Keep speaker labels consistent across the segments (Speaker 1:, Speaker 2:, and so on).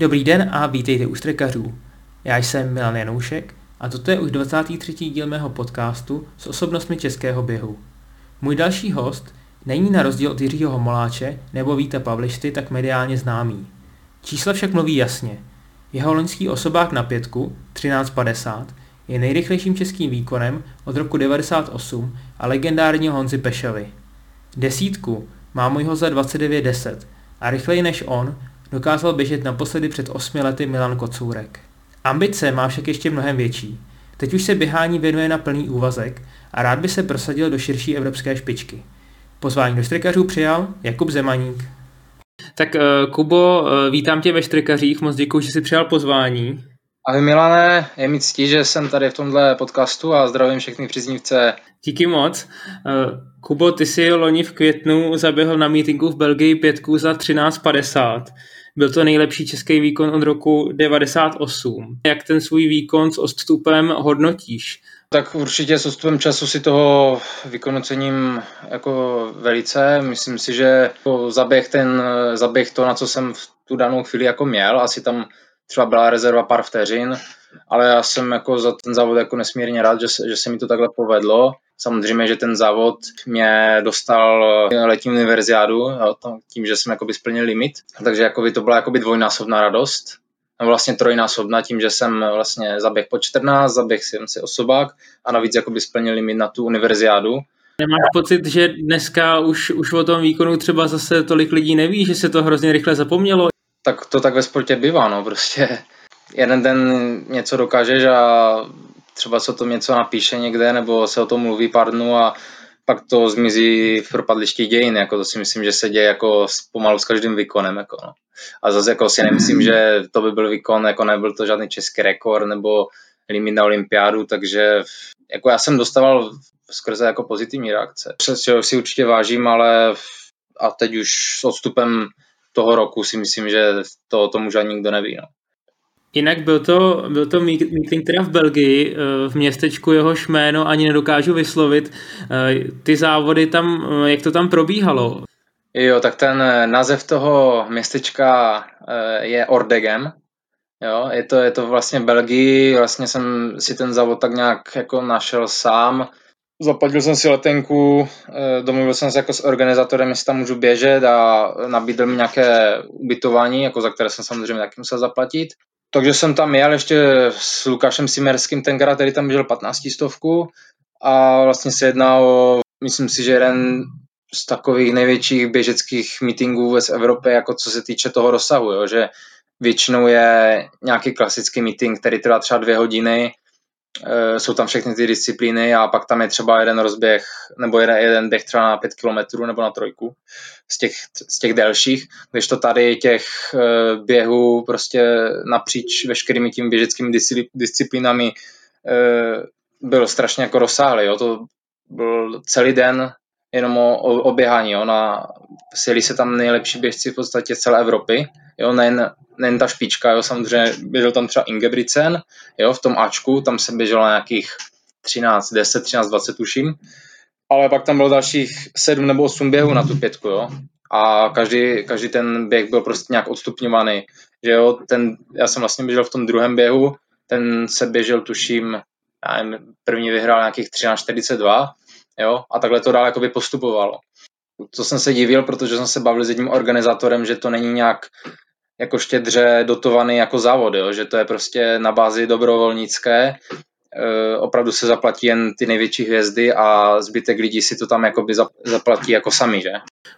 Speaker 1: Dobrý den a vítejte u Strekařů. Já jsem Milan Janoušek a toto je už 23. díl mého podcastu s osobnostmi českého běhu. Můj další host není na rozdíl od Jiřího Homoláče nebo Víta Pavlišty tak mediálně známý. Čísla však mluví jasně. Jeho loňský osobák na pětku, 13.50, je nejrychlejším českým výkonem od roku 98 a legendárního Honzi Pešely. Desítku má můj za 29.10 a rychleji než on dokázal běžet naposledy před 8 lety Milan Kocourek. Ambice má však ještě mnohem větší. Teď už se běhání věnuje na plný úvazek a rád by se prosadil do širší evropské špičky. Pozvání do Štrikařů přijal Jakub Zemaník. Tak uh, Kubo, uh, vítám tě ve Štrikařích, moc děkuji, že jsi přijal pozvání.
Speaker 2: Ahoj Milane, je mi ctí, že jsem tady v tomhle podcastu a zdravím všechny příznivce.
Speaker 1: Díky moc. Uh, Kubo, ty jsi loni v květnu zaběhl na meetingu v Belgii pětku za 13.50. Byl to nejlepší český výkon od roku 98. Jak ten svůj výkon s odstupem hodnotíš?
Speaker 2: Tak určitě s odstupem času si toho výkonu cením jako velice. Myslím si, že zaběh, ten, zaběh to, na co jsem v tu danou chvíli jako měl, asi tam třeba byla rezerva pár vteřin, ale já jsem jako za ten závod jako nesmírně rád, že se, že se mi to takhle povedlo. Samozřejmě, že ten závod mě dostal letní univerziádu, tím, že jsem jakoby splnil limit, takže jakoby to byla jakoby dvojnásobná radost. Vlastně trojnásobná tím, že jsem vlastně zaběh po 14, zaběh jsem si osobák a navíc jakoby splnil limit na tu univerziádu.
Speaker 1: Nemáš pocit, že dneska už, už o tom výkonu třeba zase tolik lidí neví, že se to hrozně rychle zapomnělo?
Speaker 2: Tak to tak ve sportě bývá, no prostě jeden den něco dokážeš a třeba se o tom něco napíše někde, nebo se o tom mluví pár dnů a pak to zmizí v propadlišti dějin, jako to si myslím, že se děje jako pomalu s každým výkonem, jako no. A zase jako si nemyslím, že to by byl výkon, jako nebyl to žádný český rekord nebo limit na olympiádu, takže jako já jsem dostával skrze jako pozitivní reakce. Přes si určitě vážím, ale a teď už s odstupem toho roku si myslím, že to o tom už ani nikdo neví. No.
Speaker 1: Jinak byl to, byl to meeting teda v Belgii, eh, v městečku jehož jméno ani nedokážu vyslovit. Eh, ty závody tam, eh, jak to tam probíhalo?
Speaker 2: Jo, tak ten název toho městečka je Ordegem. Jo, je to, je to vlastně Belgii, vlastně jsem si ten závod tak nějak jako našel sám. Zaplatil jsem si letenku, domluvil jsem se jako s organizátorem, jestli tam můžu běžet a nabídl mi nějaké ubytování, jako za které jsem samozřejmě taky musel zaplatit. Takže jsem tam jel ještě s Lukášem Simerským tenkrát, který tam běžel 15 stovku a vlastně se jedná o, myslím si, že jeden z takových největších běžeckých meetingů z Evropy, jako co se týče toho rozsahu, jo, že většinou je nějaký klasický meeting, který trvá třeba dvě hodiny, jsou tam všechny ty disciplíny a pak tam je třeba jeden rozběh nebo jeden, jeden běh třeba na pět kilometrů nebo na trojku z těch, z těch delších, když to tady těch e, běhů prostě napříč veškerými tím běžeckými disciplínami e, byl strašně jako rozsáhlý, jo, to byl celý den jenom o, o, o běhání, jo, na, sjeli se tam nejlepší běžci v podstatě celé Evropy, jo, nejen, nejen ta špička, jo, samozřejmě běžel tam třeba Ingebrigtsen, jo, v tom Ačku, tam se běželo nějakých 13, 10, 13, 20 tuším, ale pak tam bylo dalších 7 nebo 8 běhů na tu pětku, jo, a každý, každý ten běh byl prostě nějak odstupňovaný, že jo, ten, já jsem vlastně běžel v tom druhém běhu, ten se běžel tuším, já nevím, první vyhrál nějakých 13.42, jo, a takhle to dál jakoby postupovalo. To jsem se divil, protože jsem se bavil s jedním organizátorem, že to není nějak jako štědře dotovaný jako závod, jo? že to je prostě na bázi dobrovolnické, e, opravdu se zaplatí jen ty největší hvězdy a zbytek lidí si to tam jakoby zaplatí jako sami, že?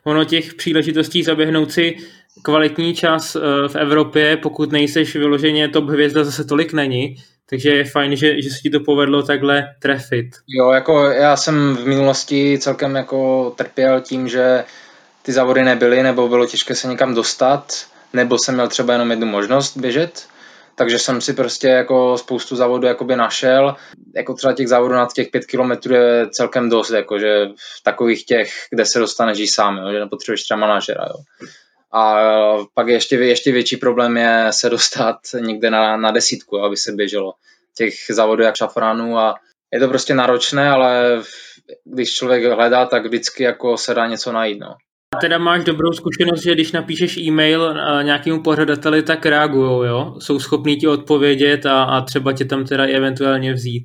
Speaker 1: Ono těch příležitostí zaběhnout si kvalitní čas e, v Evropě, pokud nejseš vyloženě top hvězda, zase tolik není, takže je fajn, že, že se ti to povedlo takhle trefit.
Speaker 2: Jo, jako já jsem v minulosti celkem jako trpěl tím, že ty závody nebyly, nebo bylo těžké se někam dostat, nebo jsem měl třeba jenom jednu možnost běžet, takže jsem si prostě jako spoustu závodů jakoby našel. Jako třeba těch závodů nad těch pět kilometrů je celkem dost, jako že v takových těch, kde se dostaneš i sám, jo, že nepotřebuješ třeba manažera. Jo. A pak ještě, ještě větší problém je se dostat někde na, na desítku, aby se běželo těch závodů jak šafránů a je to prostě náročné, ale když člověk hledá, tak vždycky jako se dá něco najít. No.
Speaker 1: A teda máš dobrou zkušenost, že když napíšeš e-mail nějakému pořadateli, tak reagují, jo? Jsou schopní ti odpovědět a, a třeba tě tam teda eventuálně vzít.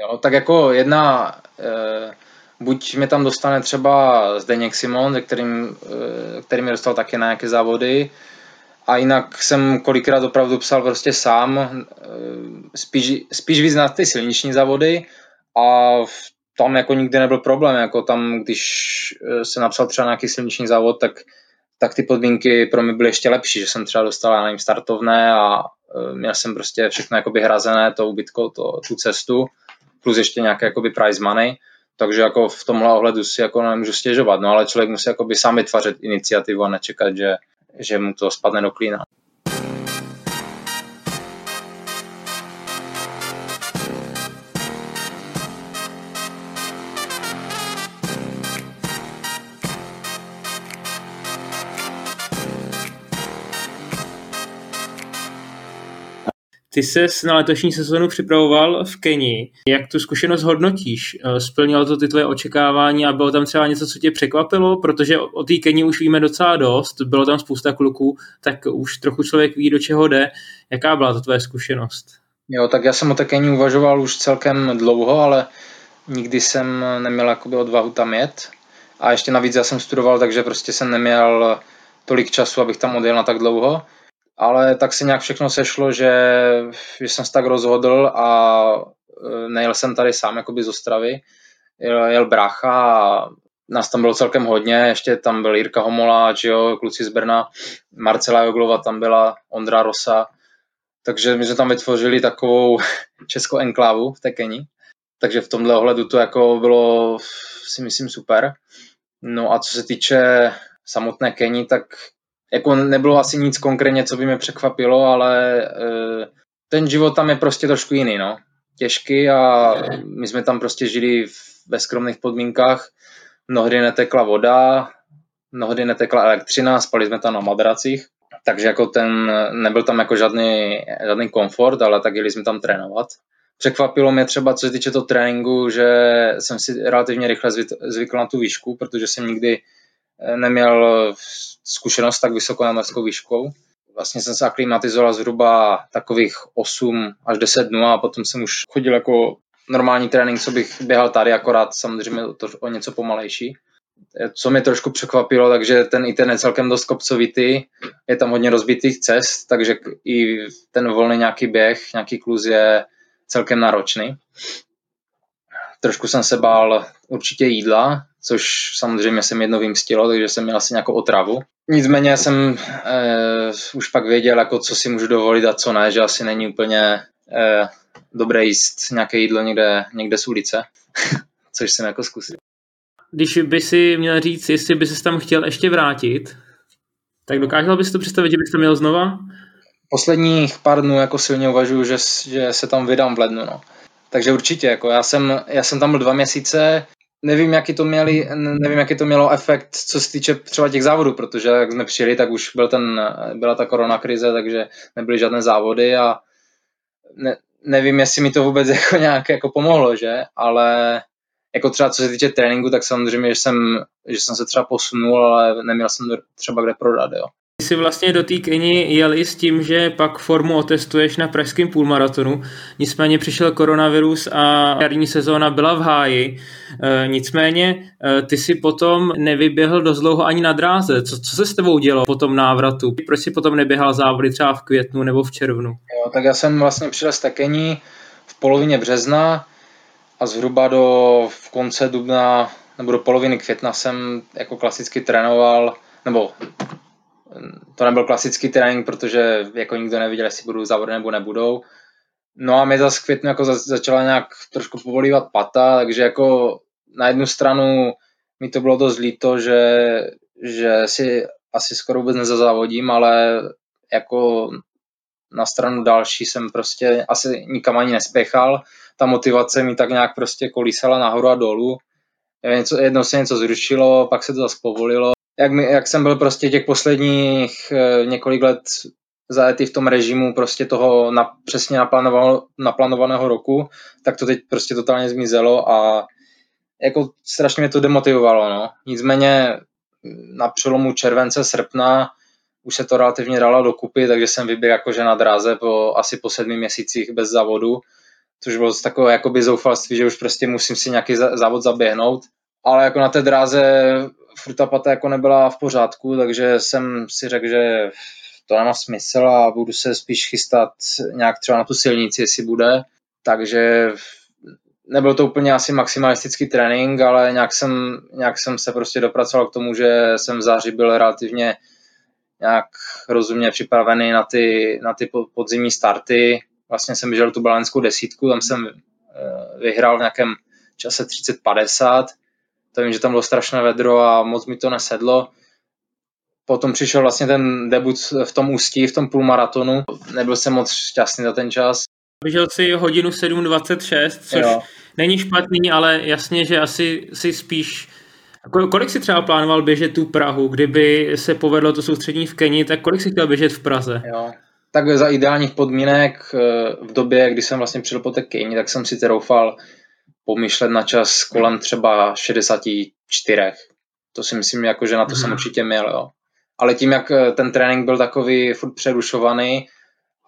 Speaker 2: Jo, tak jako jedna, e, buď mě tam dostane třeba Zdeněk Simon, kterým, e, který mi dostal taky na nějaké závody, a jinak jsem kolikrát opravdu psal prostě sám, e, spíš, spíš víc na ty silniční závody a tam jako nikdy nebyl problém, jako tam, když se napsal třeba nějaký silniční závod, tak, tak ty podmínky pro mě byly ještě lepší, že jsem třeba dostal, já nevím, startovné a měl jsem prostě všechno jakoby hrazené, to ubytko, to, tu cestu plus ještě nějaké jakoby prize money, takže jako v tomhle ohledu si jako nemůžu stěžovat, no ale člověk musí jakoby sám vytvářet iniciativu a nečekat, že, že mu to spadne do klína.
Speaker 1: Ty se na letošní sezonu připravoval v Keni. Jak tu zkušenost hodnotíš? Eh, splnilo to ty tvoje očekávání a bylo tam třeba něco, co tě překvapilo? Protože o té Keni už víme docela dost, bylo tam spousta kluků, tak už trochu člověk ví, do čeho jde. Jaká byla to tvoje zkušenost?
Speaker 2: Jo, tak já jsem o té Keni uvažoval už celkem dlouho, ale nikdy jsem neměl jakoby odvahu tam jet. A ještě navíc já jsem studoval, takže prostě jsem neměl tolik času, abych tam odjel na tak dlouho ale tak se nějak všechno sešlo, že, že jsem se tak rozhodl a e, nejel jsem tady sám jakoby z Ostravy, jel, jel brácha a nás tam bylo celkem hodně, ještě tam byl Jirka Homola, jo, kluci z Brna, Marcela Joglova tam byla, Ondra Rosa, takže my jsme tam vytvořili takovou českou enklávu v Tekeni, takže v tomhle ohledu to jako bylo si myslím super. No a co se týče samotné Keni, tak jako nebylo asi nic konkrétně, co by mě překvapilo, ale uh, ten život tam je prostě trošku jiný, no. Těžký a my jsme tam prostě žili ve skromných podmínkách. Mnohdy netekla voda, mnohdy netekla elektřina, spali jsme tam na madracích, takže jako ten, nebyl tam jako žádný, žádný komfort, ale tak jeli jsme tam trénovat. Překvapilo mě třeba, co se týče toho tréninku, že jsem si relativně rychle zvykl na tu výšku, protože jsem nikdy neměl zkušenost tak vysokonámořskou výškou. Vlastně jsem se aklimatizoval zhruba takových 8 až 10 dnů a potom jsem už chodil jako normální trénink, co bych běhal tady, akorát samozřejmě to o něco pomalejší. Co mě trošku překvapilo, takže ten internet celkem dost kopcovitý, je tam hodně rozbitých cest, takže i ten volný nějaký běh, nějaký kluz je celkem náročný. Trošku jsem se bál určitě jídla, což samozřejmě se mi jedno vymstilo, takže jsem měl asi nějakou otravu. Nicméně jsem eh, už pak věděl, jako co si můžu dovolit a co ne, že asi není úplně eh, dobré jíst nějaké jídlo někde, někde z ulice, což jsem jako zkusil.
Speaker 1: Když by si měl říct, jestli by se tam chtěl ještě vrátit, tak dokázal bys to představit, že bys tam měl znova?
Speaker 2: Posledních pár dnů jako silně uvažuji, že, že se tam vydám v lednu. No. Takže určitě, jako já jsem, já jsem tam byl dva měsíce, nevím, jaký to, měli, nevím, jaký to mělo efekt, co se týče třeba těch závodů, protože jak jsme přijeli, tak už byl ten, byla ta korona krize, takže nebyly žádné závody a ne, nevím, jestli mi to vůbec jako nějak jako pomohlo, že, ale jako třeba co se týče tréninku, tak samozřejmě, že jsem, že jsem se třeba posunul, ale neměl jsem třeba kde prodat, jo
Speaker 1: jsi vlastně do té Keni jel i s tím, že pak formu otestuješ na pražském půlmaratonu. Nicméně přišel koronavirus a jarní sezóna byla v háji. E, nicméně e, ty si potom nevyběhl dost dlouho ani na dráze. Co, co se s tebou dělo po tom návratu? Proč si potom neběhal závody třeba v květnu nebo v červnu?
Speaker 2: Jo, tak já jsem vlastně přišel z Tekení v polovině března a zhruba do v konce dubna nebo do poloviny května jsem jako klasicky trénoval, nebo to nebyl klasický trénink, protože jako nikdo neviděl, jestli budou závody nebo nebudou. No a mě zase květnu jako začala nějak trošku povolívat pata, takže jako na jednu stranu mi to bylo dost líto, že, že si asi skoro vůbec nezazávodím, ale jako na stranu další jsem prostě asi nikam ani nespěchal. Ta motivace mi tak nějak prostě kolísala nahoru a dolů. Něco, jednou se něco zrušilo, pak se to zase povolilo jak, mi, jak jsem byl prostě těch posledních e, několik let zajetý v tom režimu prostě toho na, přesně naplánovaného, naplánovaného roku, tak to teď prostě totálně zmizelo a jako strašně mě to demotivovalo, no. Nicméně na přelomu července, srpna už se to relativně dalo dokupy, takže jsem vyběhl jakože na dráze po, asi po sedmi měsících bez závodu, což bylo takové jakoby zoufalství, že už prostě musím si nějaký závod zaběhnout. Ale jako na té dráze furt ta pata jako nebyla v pořádku, takže jsem si řekl, že to nemá smysl a budu se spíš chystat nějak třeba na tu silnici, jestli bude. Takže nebyl to úplně asi maximalistický trénink, ale nějak jsem, nějak jsem se prostě dopracoval k tomu, že jsem v září byl relativně nějak rozumně připravený na ty, na ty podzimní starty. Vlastně jsem běžel tu balenskou desítku, tam jsem eh, vyhrál v nějakém čase 30-50. To vím, že tam bylo strašné vedro a moc mi to nesedlo. Potom přišel vlastně ten debut v tom ústí, v tom půlmaratonu. Nebyl jsem moc šťastný za ten čas.
Speaker 1: Běžel si hodinu 7.26, což jo. není špatný, ale jasně, že asi si spíš Kolik si třeba plánoval běžet tu Prahu, kdyby se povedlo to soustřední v Keni, tak kolik si chtěl běžet v Praze?
Speaker 2: Jo. Tak za ideálních podmínek eh, v době, kdy jsem vlastně přijel po té Keni, tak jsem si troufal pomyšlet na čas kolem třeba 64. To si myslím, jako, že na to hmm. jsem mhm. určitě měl. Jo. Ale tím, jak eh, ten trénink byl takový furt přerušovaný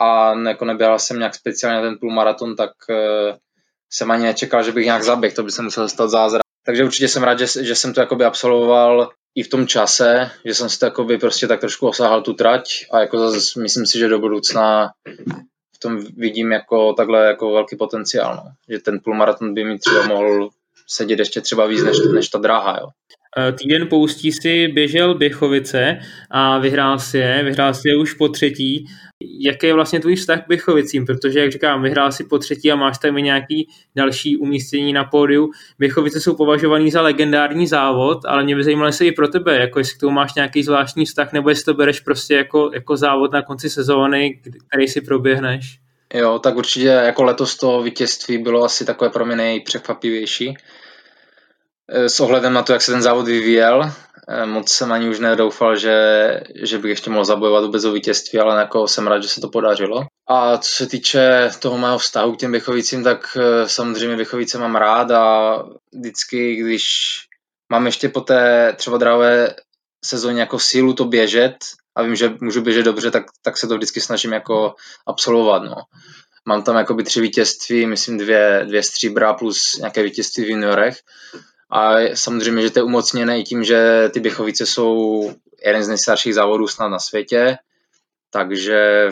Speaker 2: a jako nebyl jsem nějak speciálně ten půlmaraton, tak eh, jsem ani nečekal, že bych nějak zaběh, to by se musel stát zázrak. Takže určitě jsem rád, že, že jsem to jakoby absolvoval i v tom čase, že jsem si to jakoby prostě tak trošku osáhal tu trať a jako zase myslím si, že do budoucna tom vidím jako takhle jako velký potenciál, no. že ten půlmaraton by mi třeba mohl sedět ještě třeba víc než, než ta dráha. Jo.
Speaker 1: Eh, týden poustí si běžel Běchovice a vyhrál si je, vyhrál si je už po třetí. Jaký je vlastně tvůj vztah k Běchovicím? Protože, jak říkám, vyhrál si po třetí a máš tam nějaký další umístění na pódiu. Běchovice jsou považovaný za legendární závod, ale mě by zajímalo se i pro tebe, jako jestli k tomu máš nějaký zvláštní vztah, nebo jestli to bereš prostě jako, jako závod na konci sezóny, který si proběhneš.
Speaker 2: Jo, tak určitě jako letos to vítězství bylo asi takové pro mě nejpřekvapivější Eh, s ohledem na to, jak se ten závod vyvíjel, eh, moc jsem ani už nedoufal, že, že bych ještě mohl zabojovat vůbec o vítězství, ale jako jsem rád, že se to podařilo. A co se týče toho mého vztahu k těm Běchovicím, tak eh, samozřejmě Běchovice mám rád a vždycky, když mám ještě po té třeba drávé sezóně jako sílu to běžet a vím, že můžu běžet dobře, tak, tak se to vždycky snažím jako absolvovat. No. Mám tam jakoby tři vítězství, myslím dvě, dvě stříbra plus nějaké vítězství v juniorech a samozřejmě, že to je umocněné i tím, že ty Běchovice jsou jeden z nejstarších závodů snad na světě, takže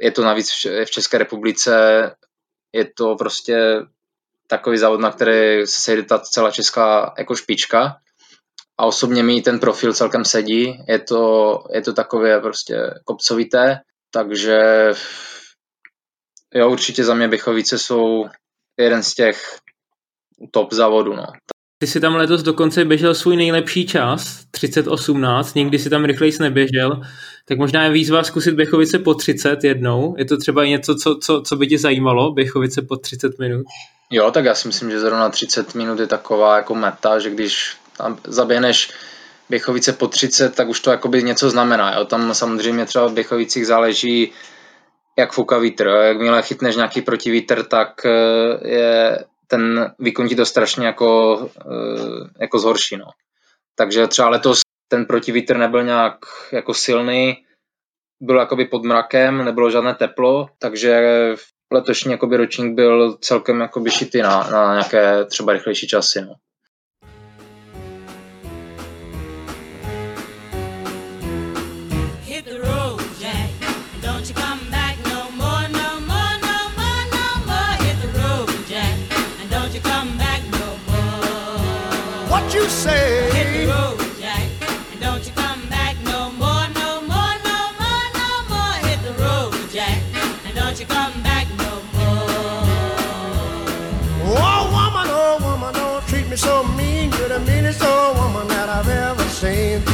Speaker 2: je to navíc v České republice, je to prostě takový závod, na který se sejde ta celá česká jako špička a osobně mi ten profil celkem sedí, je to, je to takové prostě kopcovité, takže jo, určitě za mě Běchovice jsou jeden z těch top závodů. No.
Speaker 1: Ty si tam letos dokonce běžel svůj nejlepší čas, 30.18, nikdy si tam rychleji neběžel, tak možná je výzva zkusit Běchovice po 30 jednou. Je to třeba něco, co, co, co by tě zajímalo, Běchovice po 30 minut?
Speaker 2: Jo, tak já si myslím, že zrovna 30 minut je taková jako meta, že když tam zaběhneš Běchovice po 30, tak už to jakoby něco znamená. Jo? Tam samozřejmě třeba v Běchovicích záleží, jak fouká vítr. Jakmile chytneš nějaký protivítr, tak eh, je ten výkon ti to strašně jako, eh, jako zhorší. No. Takže třeba letos ten protivítr nebyl nějak jako silný, byl jakoby pod mrakem, nebylo žádné teplo, takže letošní jakoby ročník byl celkem jakoby šitý na, na nějaké třeba rychlejší časy. No.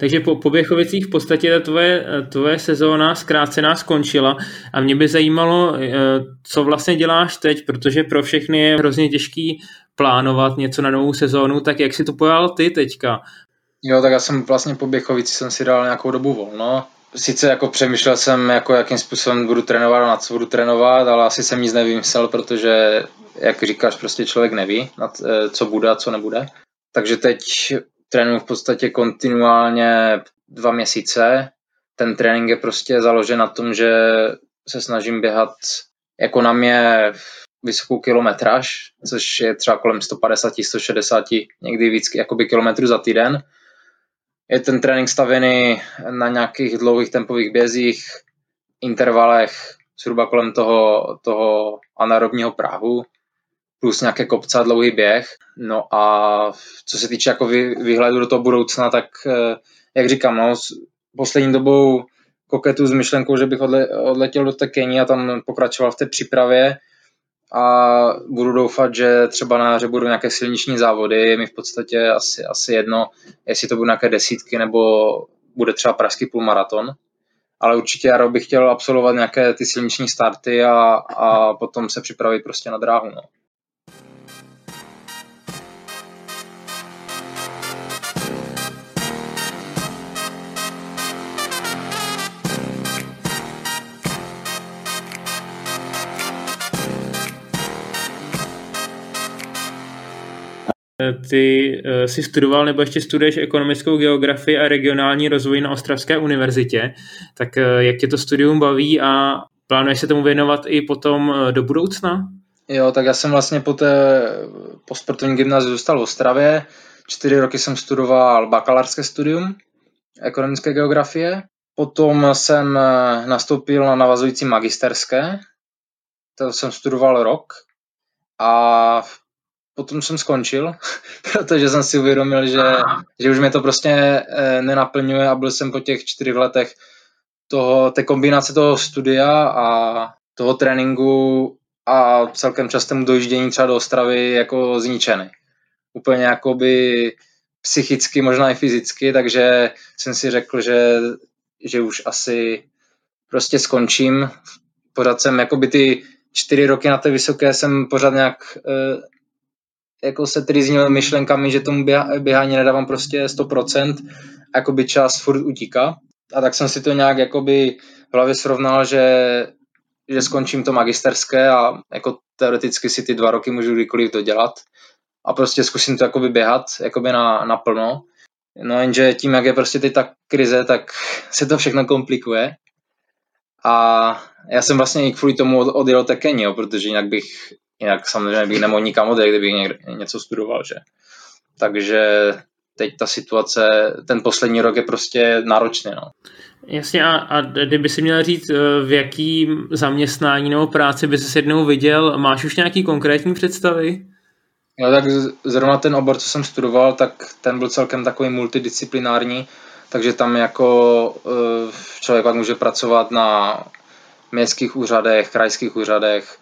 Speaker 1: Takže po, po Běchovicích v podstatě ta tvoje, tvoje sezóna zkrácená skončila a mě by zajímalo, eh, co vlastně děláš teď, protože pro všechny je hrozně těžký plánovat něco na novou sezónu, tak jak si to pojal ty teďka?
Speaker 2: Jo, tak já jsem vlastně po Běchovici jsem si dal nějakou dobu volno. Sice jako přemýšlel jsem, jako jakým způsobem budu trénovat a na co budu trénovat, ale asi jsem nic nevymyslel, protože, jak říkáš, prostě člověk neví, eh, co bude a co nebude. Takže teď trénuji v podstatě kontinuálně dva měsíce. Ten trénink je prostě založen na tom, že se snažím běhat jako na mě vysokou kilometraž, což je třeba kolem 150, 160, někdy víc jakoby kilometrů za týden. Je ten trénink stavěný na nějakých dlouhých tempových bězích, intervalech, zhruba kolem toho, toho anaerobního práhu, plus nějaké kopce a dlouhý běh. No a co se týče jako výhledu do toho budoucna, tak eh, jak říkám, no, poslední dobou koketu s myšlenkou, že bych odle, odletěl do té Keni a tam pokračoval v té přípravě a budu doufat, že třeba na jaře budou nějaké silniční závody, je mi v podstatě asi, asi jedno, jestli to budou nějaké desítky nebo bude třeba pražský půlmaraton. Ale určitě já bych chtěl absolvovat nějaké ty silniční starty a, a potom se připravit prostě na dráhu. No.
Speaker 1: Ty uh, si studoval nebo ještě studuješ ekonomickou geografii a regionální rozvoj na Ostravské univerzitě, tak uh, jak tě to studium baví a plánuješ se tomu věnovat i potom do budoucna?
Speaker 2: Jo, tak já jsem vlastně po té po sportovní gymnáziu zůstal v Ostravě. Čtyři roky jsem studoval bakalářské studium ekonomické geografie. Potom jsem eh, nastoupil na navazující magisterské. To jsem studoval rok. A potom jsem skončil, protože jsem si uvědomil, že, že už mě to prostě eh, nenaplňuje a byl jsem po těch čtyřech letech toho, té kombinace toho studia a toho tréninku a celkem častému dojíždění třeba do Ostravy jako zničený. Úplně jakoby psychicky, možná i fyzicky, takže jsem si řekl, že, že už asi prostě skončím. Pořád jsem jakoby ty čtyři roky na té vysoké jsem pořád nějak eh, jako se trýznil myšlenkami, že tomu běhání nedávám prostě 100%, jakoby čas furt utíká. A tak jsem si to nějak jakoby v hlavě srovnal, že, že skončím to magisterské a jako teoreticky si ty dva roky můžu kdykoliv dodělat a prostě zkusím to jakoby běhat jakoby na, naplno. No jenže tím, jak je prostě teď ta krize, tak se to všechno komplikuje. A já jsem vlastně i kvůli tomu odjel té Keni, protože jinak bych, jinak samozřejmě bych nemohl nikam odjet, kdybych někde, něco studoval, že. Takže teď ta situace, ten poslední rok je prostě náročný, no.
Speaker 1: Jasně a, a kdyby si měl říct, eh, v jaký zaměstnání nebo práci by se jednou viděl, máš už nějaký konkrétní představy?
Speaker 2: No tak zrovna ten obor, co jsem studoval, tak ten byl celkem takový multidisciplinární, takže tam jako eh, člověk pak může pracovat na městských úřadech, krajských úřadech,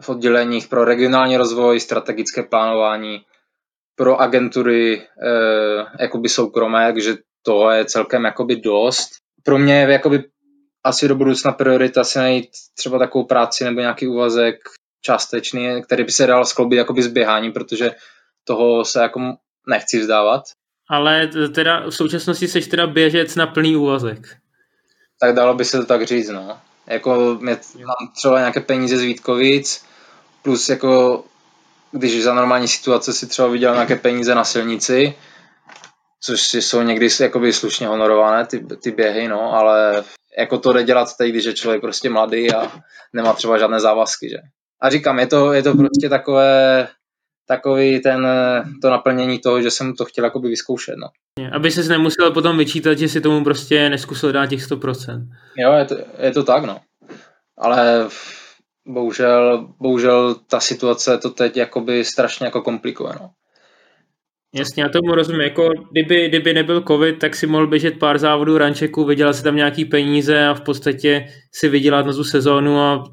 Speaker 2: v odděleních pro regionální rozvoj, strategické plánování, pro agentury eh, jakoby soukromé, takže to je celkem jakoby dost. Pro mě je jakoby asi do budoucna priorita si najít třeba takovou práci nebo nějaký úvazek částečný, který by se dal skloubit jakoby s běháním, protože toho se jako nechci vzdávat.
Speaker 1: Ale teda v současnosti seš teda běžec na plný úvazek.
Speaker 2: Tak dalo by se to tak říct, no. Jako mě, mám třeba nějaké peníze z Vítkovic, plus jako když za normální situace si třeba vydělal nějaké peníze na silnici, což jsou někdy jakoby slušně honorované ty, ty běhy, no, ale jako to jde dělat teď, když je člověk prostě mladý a nemá třeba žádné závazky, že. A říkám, je to, je to prostě takové, takový ten, to naplnění toho, že jsem to chtěl jakoby vyzkoušet, no.
Speaker 1: Aby ses nemusel potom vyčítat, že si tomu prostě neskusil dát těch 100%.
Speaker 2: Jo, je to, je to tak, no. Ale bohužel, bohužel ta situace to teď jakoby strašně jako komplikuje, no.
Speaker 1: Jasně, já tomu rozumím. Jako, kdyby, kdyby nebyl covid, tak si mohl běžet pár závodů rančeku, vydělat si tam nějaký peníze a v podstatě si vydělat na tu sezónu a uh,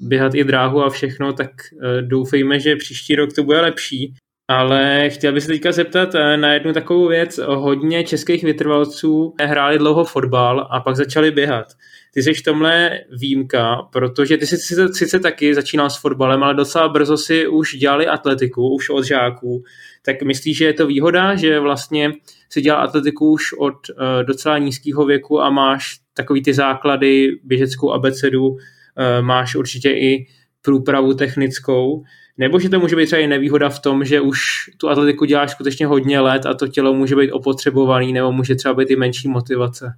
Speaker 1: běhat i dráhu a všechno, tak uh, doufejme, že příští rok to bude lepší. Ale chtěl bych se teďka zeptat uh, na jednu takovou věc. Hodně českých vytrvalců hráli dlouho fotbal a pak začali běhat. Ty jsi v tomhle výjimka, protože ty jsi sice, taky začínal s fotbalem, ale docela brzo si už dělali atletiku, už od žáků tak myslíš, že je to výhoda, že vlastně si dělal atletiku už od uh, docela nízkého věku a máš takový ty základy, běžeckou abecedu, uh, máš určitě i průpravu technickou, nebo že to může být třeba i nevýhoda v tom, že už tu atletiku děláš skutečně hodně let a to tělo může být opotřebovaný, nebo může třeba být i menší motivace.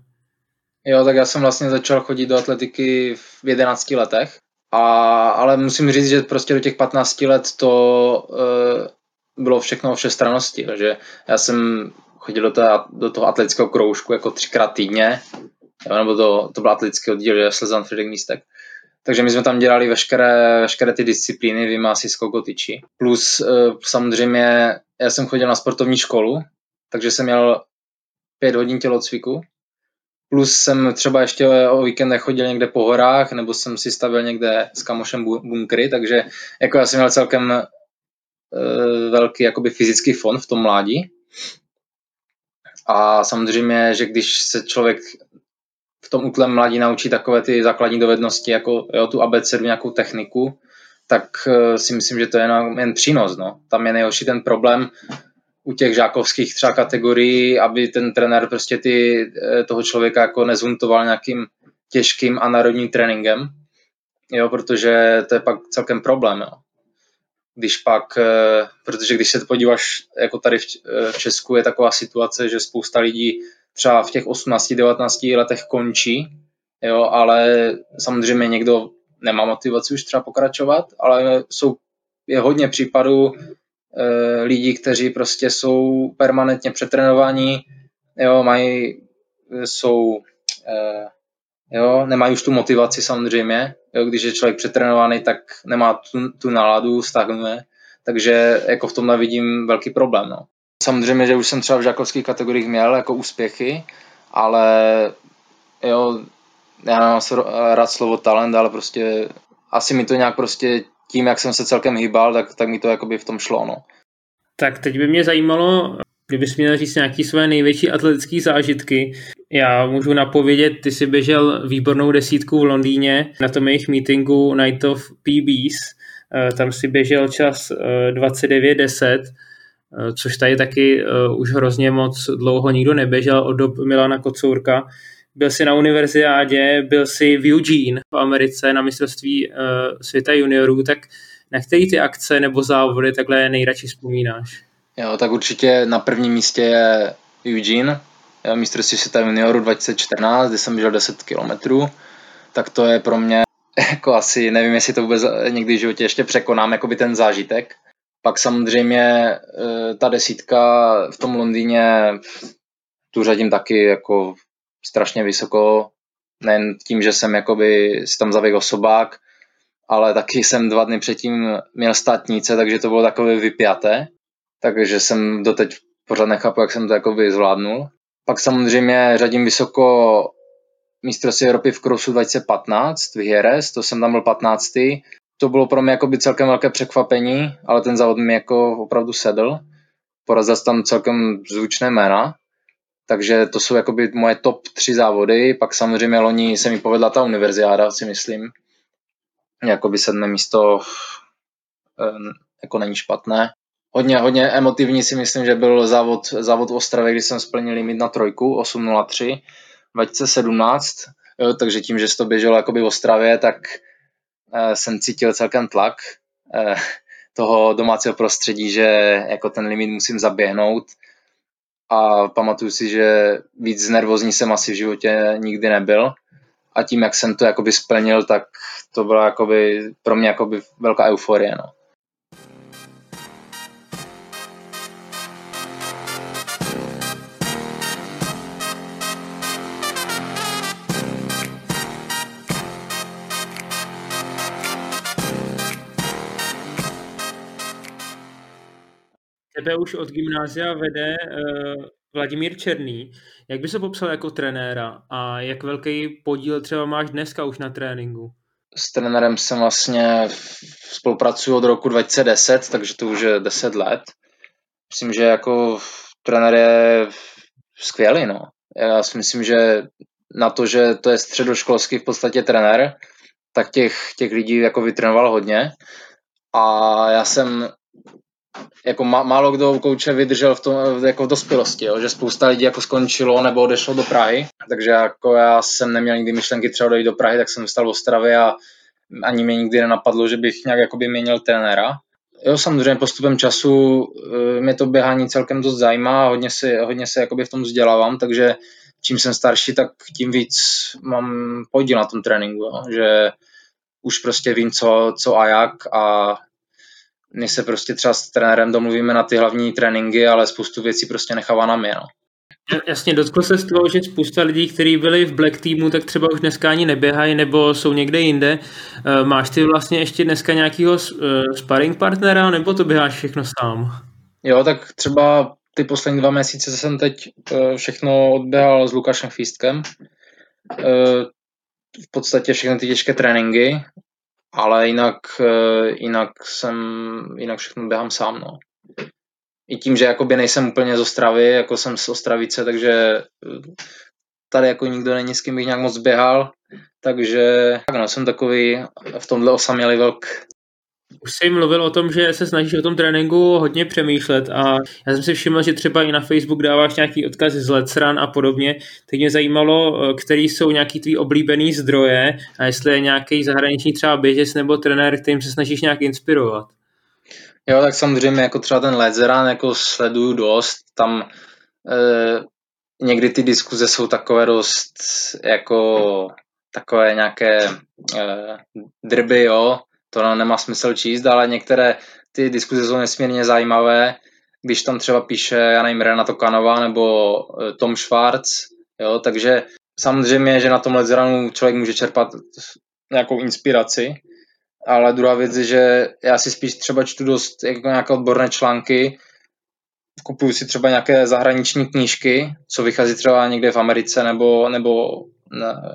Speaker 2: Jo, tak já jsem vlastně začal chodit do atletiky v 11 letech, a, ale musím říct, že prostě do těch 15 let to uh, bylo všechno o všestranosti, takže já jsem chodil do, té, do toho atletického kroužku jako třikrát týdně, jo, nebo to, to byl atletický oddíl, že Slezan Fridek Místek. Takže my jsme tam dělali veškeré, veškeré ty disciplíny, vymásy, skoko, tyči. Plus uh, samozřejmě já jsem chodil na sportovní školu, takže jsem měl pět hodin tělocviku. Plus jsem třeba ještě o víkendech chodil někde po horách, nebo jsem si stavil někde s kamošem bunkry, takže jako já jsem měl celkem Eh, velký jakoby fyzický fond v tom mládí. A samozřejmě, že když se člověk v tom útlem mladí naučí takové ty základní dovednosti, jako jo, tu ABC, nějakou techniku, tak uh, si myslím, že to je jen, jen přínos. No. Tam je nejhorší ten problém u těch žákovských třeba kategorií, aby ten trenér prostě ty, eh, toho člověka jako nezuntoval nějakým těžkým anaerobním tréninkem, jo, protože to je pak celkem problém. Jo když pak, eh, protože když se podíváš, jako tady eh, v Česku je taková situace, že spousta lidí třeba v těch 18-19 letech končí, jo, ale samozřejmě někdo nemá motivaci už třeba pokračovat, ale jsou, je hodně případů lidí, kteří prostě jsou permanentně přetrénovaní, jo, mají, jsou, e, jo, nemají už tu motivaci samozřejmě, Jo, když je člověk přetrénovaný, tak nemá tu, tu náladu, stagnuje, takže jako v tomhle vidím velký problém. No. Samozřejmě, že už jsem třeba v žákovských kategoriích měl jako úspěchy, ale jo, já nemám rád slovo talent, ale prostě asi mi to nějak prostě tím, jak jsem se celkem hýbal, tak, tak mi to jakoby v tom šlo. No.
Speaker 1: Tak teď by mě zajímalo, kdybys měl říct nějaký své největší atletické zážitky. Já můžu napovědět, ty jsi běžel výbornou desítku v Londýně na tom jejich meetingu Night of PBs. Eh, tam si běžel čas 29.10, eh, eh, což tady taky už hrozně moc dlouho nikdo neběžel od dob Milana Kocourka. Byl jsi na univerziádě, byl jsi v Eugene v Americe na mistrovství světa juniorů, tak na který ty akce nebo závody takhle nejradši vzpomínáš?
Speaker 2: Jo, tak určitě na prvním místě je Eugene, mistrovství světa junioru 2014, kde jsem běžel 10 kilometrů, tak to je pro mě jako asi, nevím, jestli to vůbec někdy v životě ještě překonám, jako by ten zážitek. Pak samozřejmě eh, ta desítka v tom Londýně, tu řadím taky jako strašně vysoko, nejen tím, že jsem jakoby si tam zavěk osobák, ale taky jsem dva dny předtím měl státnice, takže to bylo takové vypjaté takže jsem doteď pořád nechápu, jak jsem to jakoby zvládnul. Pak samozřejmě řadím vysoko mistrovství Evropy v Krosu 2015 v Hieres, to jsem tam byl 15. To bylo pro mě jakoby celkem velké překvapení, ale ten závod mi jako opravdu sedl. Porazil jsem tam celkem zvučné jména, takže to jsou jakoby moje top tři závody. Pak samozřejmě loni se mi povedla ta univerziáda, si myslím. Jakoby sedmé místo eh, jako není špatné hodně, hodně emotivní si myslím, že byl závod, závod v Ostravě, kdy jsem splnil limit na trojku 8.03 2017, jo, takže tím, že se to běželo jakoby v Ostravě, tak eh, jsem cítil celkem tlak. Eh, toho domácího prostředí, že jako ten limit musím zaběhnout a pamatuju si, že víc nervózní jsem asi v životě nikdy nebyl a tím, jak jsem to jakoby splnil, tak to byla jakoby pro mě jakoby velká euforie. No.
Speaker 1: Tebe už od gymnázia vede uh, Vladimír Černý. Jak by se popsal jako trenéra a jak velký podíl třeba máš dneska už na tréninku?
Speaker 2: S trenérem jsem vlastně spolupracuju od roku 2010, takže to už je 10 let. Myslím, že jako trenér je skvělý, no. Já si myslím, že na to, že to je středoškolský v podstatě trenér, tak těch, těch lidí jako vytrénoval hodně. A já jsem jako má, málo kdo kouče vydržel v tom, jako v dospělosti, jo, že spousta lidí jako skončilo nebo odešlo do Prahy, takže jako já jsem neměl nikdy myšlenky třeba dojít do Prahy, tak jsem vstal v Ostravě a ani mě nikdy nenapadlo, že bych nějak jakoby měnil trenéra. Jo, samozřejmě postupem času eh, mě to běhání celkem dost zajímá, hodně se, hodně se jakoby v tom vzdělávám, takže čím jsem starší, tak tím víc mám podíl na tom tréninku, jo, že už prostě vím, co, co a jak a my se prostě třeba s trenérem domluvíme na ty hlavní tréninky, ale spoustu věcí prostě nechává na mě. No.
Speaker 1: Jasně, dotkl se z toho, že spousta lidí, kteří byli v Black Teamu, tak třeba už dneska ani neběhají nebo jsou někde jinde. Eh, máš ty vlastně ještě dneska nějakého eh, sparring partnera nebo to běháš všechno sám?
Speaker 2: Jo, tak třeba ty poslední dva měsíce jsem teď eh, všechno odběhal s Lukášem Fístkem. V podstatě všechny ty těžké tréninky ale jinak, eh, jinak jsem, jinak všechno běhám sám, no. I tím, že jakoby nejsem úplně z Ostravy, jako jsem z Ostravice, takže eh, tady jako nikdo není, s kým bych nějak moc běhal, takže tak no, jsem takový v tomhle osamělý velk.
Speaker 1: Už jsi mluvil o tom, že se snažíš o tom tréninku hodně přemýšlet a já jsem si všiml, že třeba i na Facebook dáváš nějaký odkaz z Let's Run a podobně. Teď mě zajímalo, eh, který jsou nějaký tvý oblíbený zdroje a jestli je nějaký zahraniční třeba běžec nebo trenér, kterým se snažíš nějak inspirovat.
Speaker 2: Jo, tak samozřejmě jako třeba ten Let's Run jako sleduju dost, tam e, někdy ty diskuze jsou takové dost jako takové nějaké e, drby, jo, to nemá smysl číst, ale některé ty diskuze jsou nesmírně zajímavé, když tam třeba píše, já nevím, Renato Kanova nebo e, Tom Schwartz, jo, takže samozřejmě, že na tomhle zranu člověk může čerpat nějakou inspiraci, ale druhá věc je, že já si spíš třeba čtu dost jako nějaké odborné články, kupuju si třeba nějaké zahraniční knížky, co vychází třeba někde v Americe nebo, nebo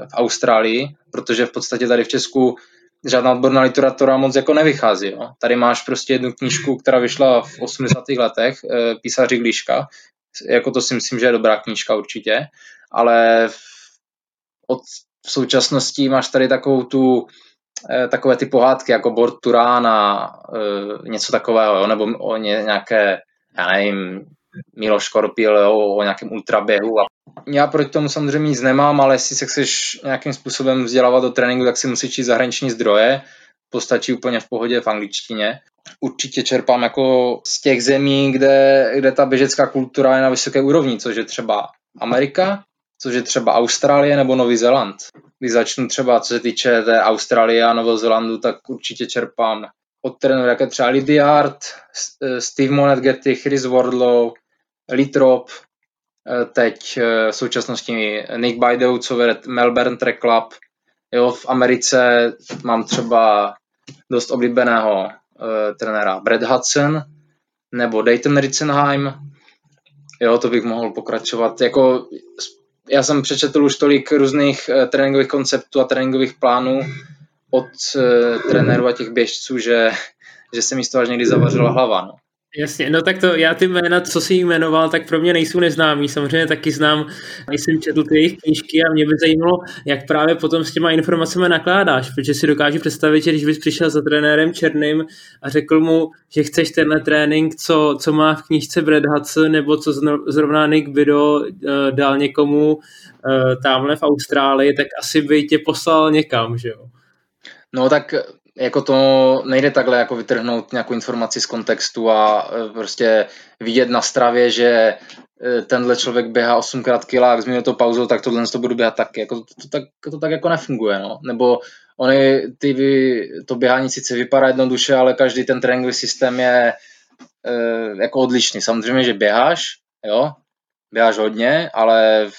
Speaker 2: v Austrálii, protože v podstatě tady v Česku žádná odborná literatura moc jako nevychází. Jo. Tady máš prostě jednu knížku, která vyšla v 80. letech, e, písař Líška, jako to si myslím, že je dobrá knížka určitě, ale od v současnosti máš tady takovou tu e, takové ty pohádky jako Bord Turán a e, něco takového, jo, nebo o ně, nějaké, já nevím, Miloš Korpil o, o nějakém ultraběhu. A já proti tomu samozřejmě nic nemám, ale jestli se chceš nějakým způsobem vzdělávat do tréninku, tak si musíš číst zahraniční zdroje. Postačí úplně v pohodě v angličtině. Určitě čerpám jako z těch zemí, kde, kde ta běžecká kultura je na vysoké úrovni, což je třeba Amerika, což je třeba Austrálie nebo Nový Zéland. Když začnu třeba, co se týče té Austrálie a Nového Zélandu, tak určitě čerpám od trenérů, jako třeba Lidiard, Steve Monetgetty, Chris Wardlow, Litrop, eh, teď eh, v současnosti Nick co vede Melbourne Track Club. Jo, v Americe mám třeba dost oblíbeného uh, trenéra Brad Hudson nebo Dayton Ritzenheim. Jo, to bych mohl pokračovat. Jako, já jsem přečetl už tolik různých uh, tréninkových konceptů a tréninkových plánů od uh, trenérů a těch běžců, že, že se mi z toho až někdy zavařila hlava. No.
Speaker 1: Jasně, no tak to já ty jména, co si jmenoval, tak pro mě nejsou neznámý. Samozřejmě taky znám, jsem četl ty jejich knížky a mě by zajímalo, jak právě potom s těma informacemi nakládáš, protože si dokážu představit, že když bys přišel za trenérem Černým a řekl mu, že chceš tenhle trénink, co, co má v knížce Brad Hudson, nebo co zrovna Nick Bido uh, dal někomu uh, tamhle v Austrálii, tak asi by tě poslal někam, že jo?
Speaker 2: No tak jako to nejde takhle jako vytrhnout nějakou informaci z kontextu a e, prostě vidět na stravě, že e, tenhle člověk běhá 8x kila, jak to pauzou, tak tohle to budu běhat taky. Jako to, to, tak, to tak jako nefunguje. No. Nebo Ony, ty, to běhání sice vypadá jednoduše, ale každý ten tréninkový systém je e, jako odlišný. Samozřejmě, že běháš, jo, běháš hodně, ale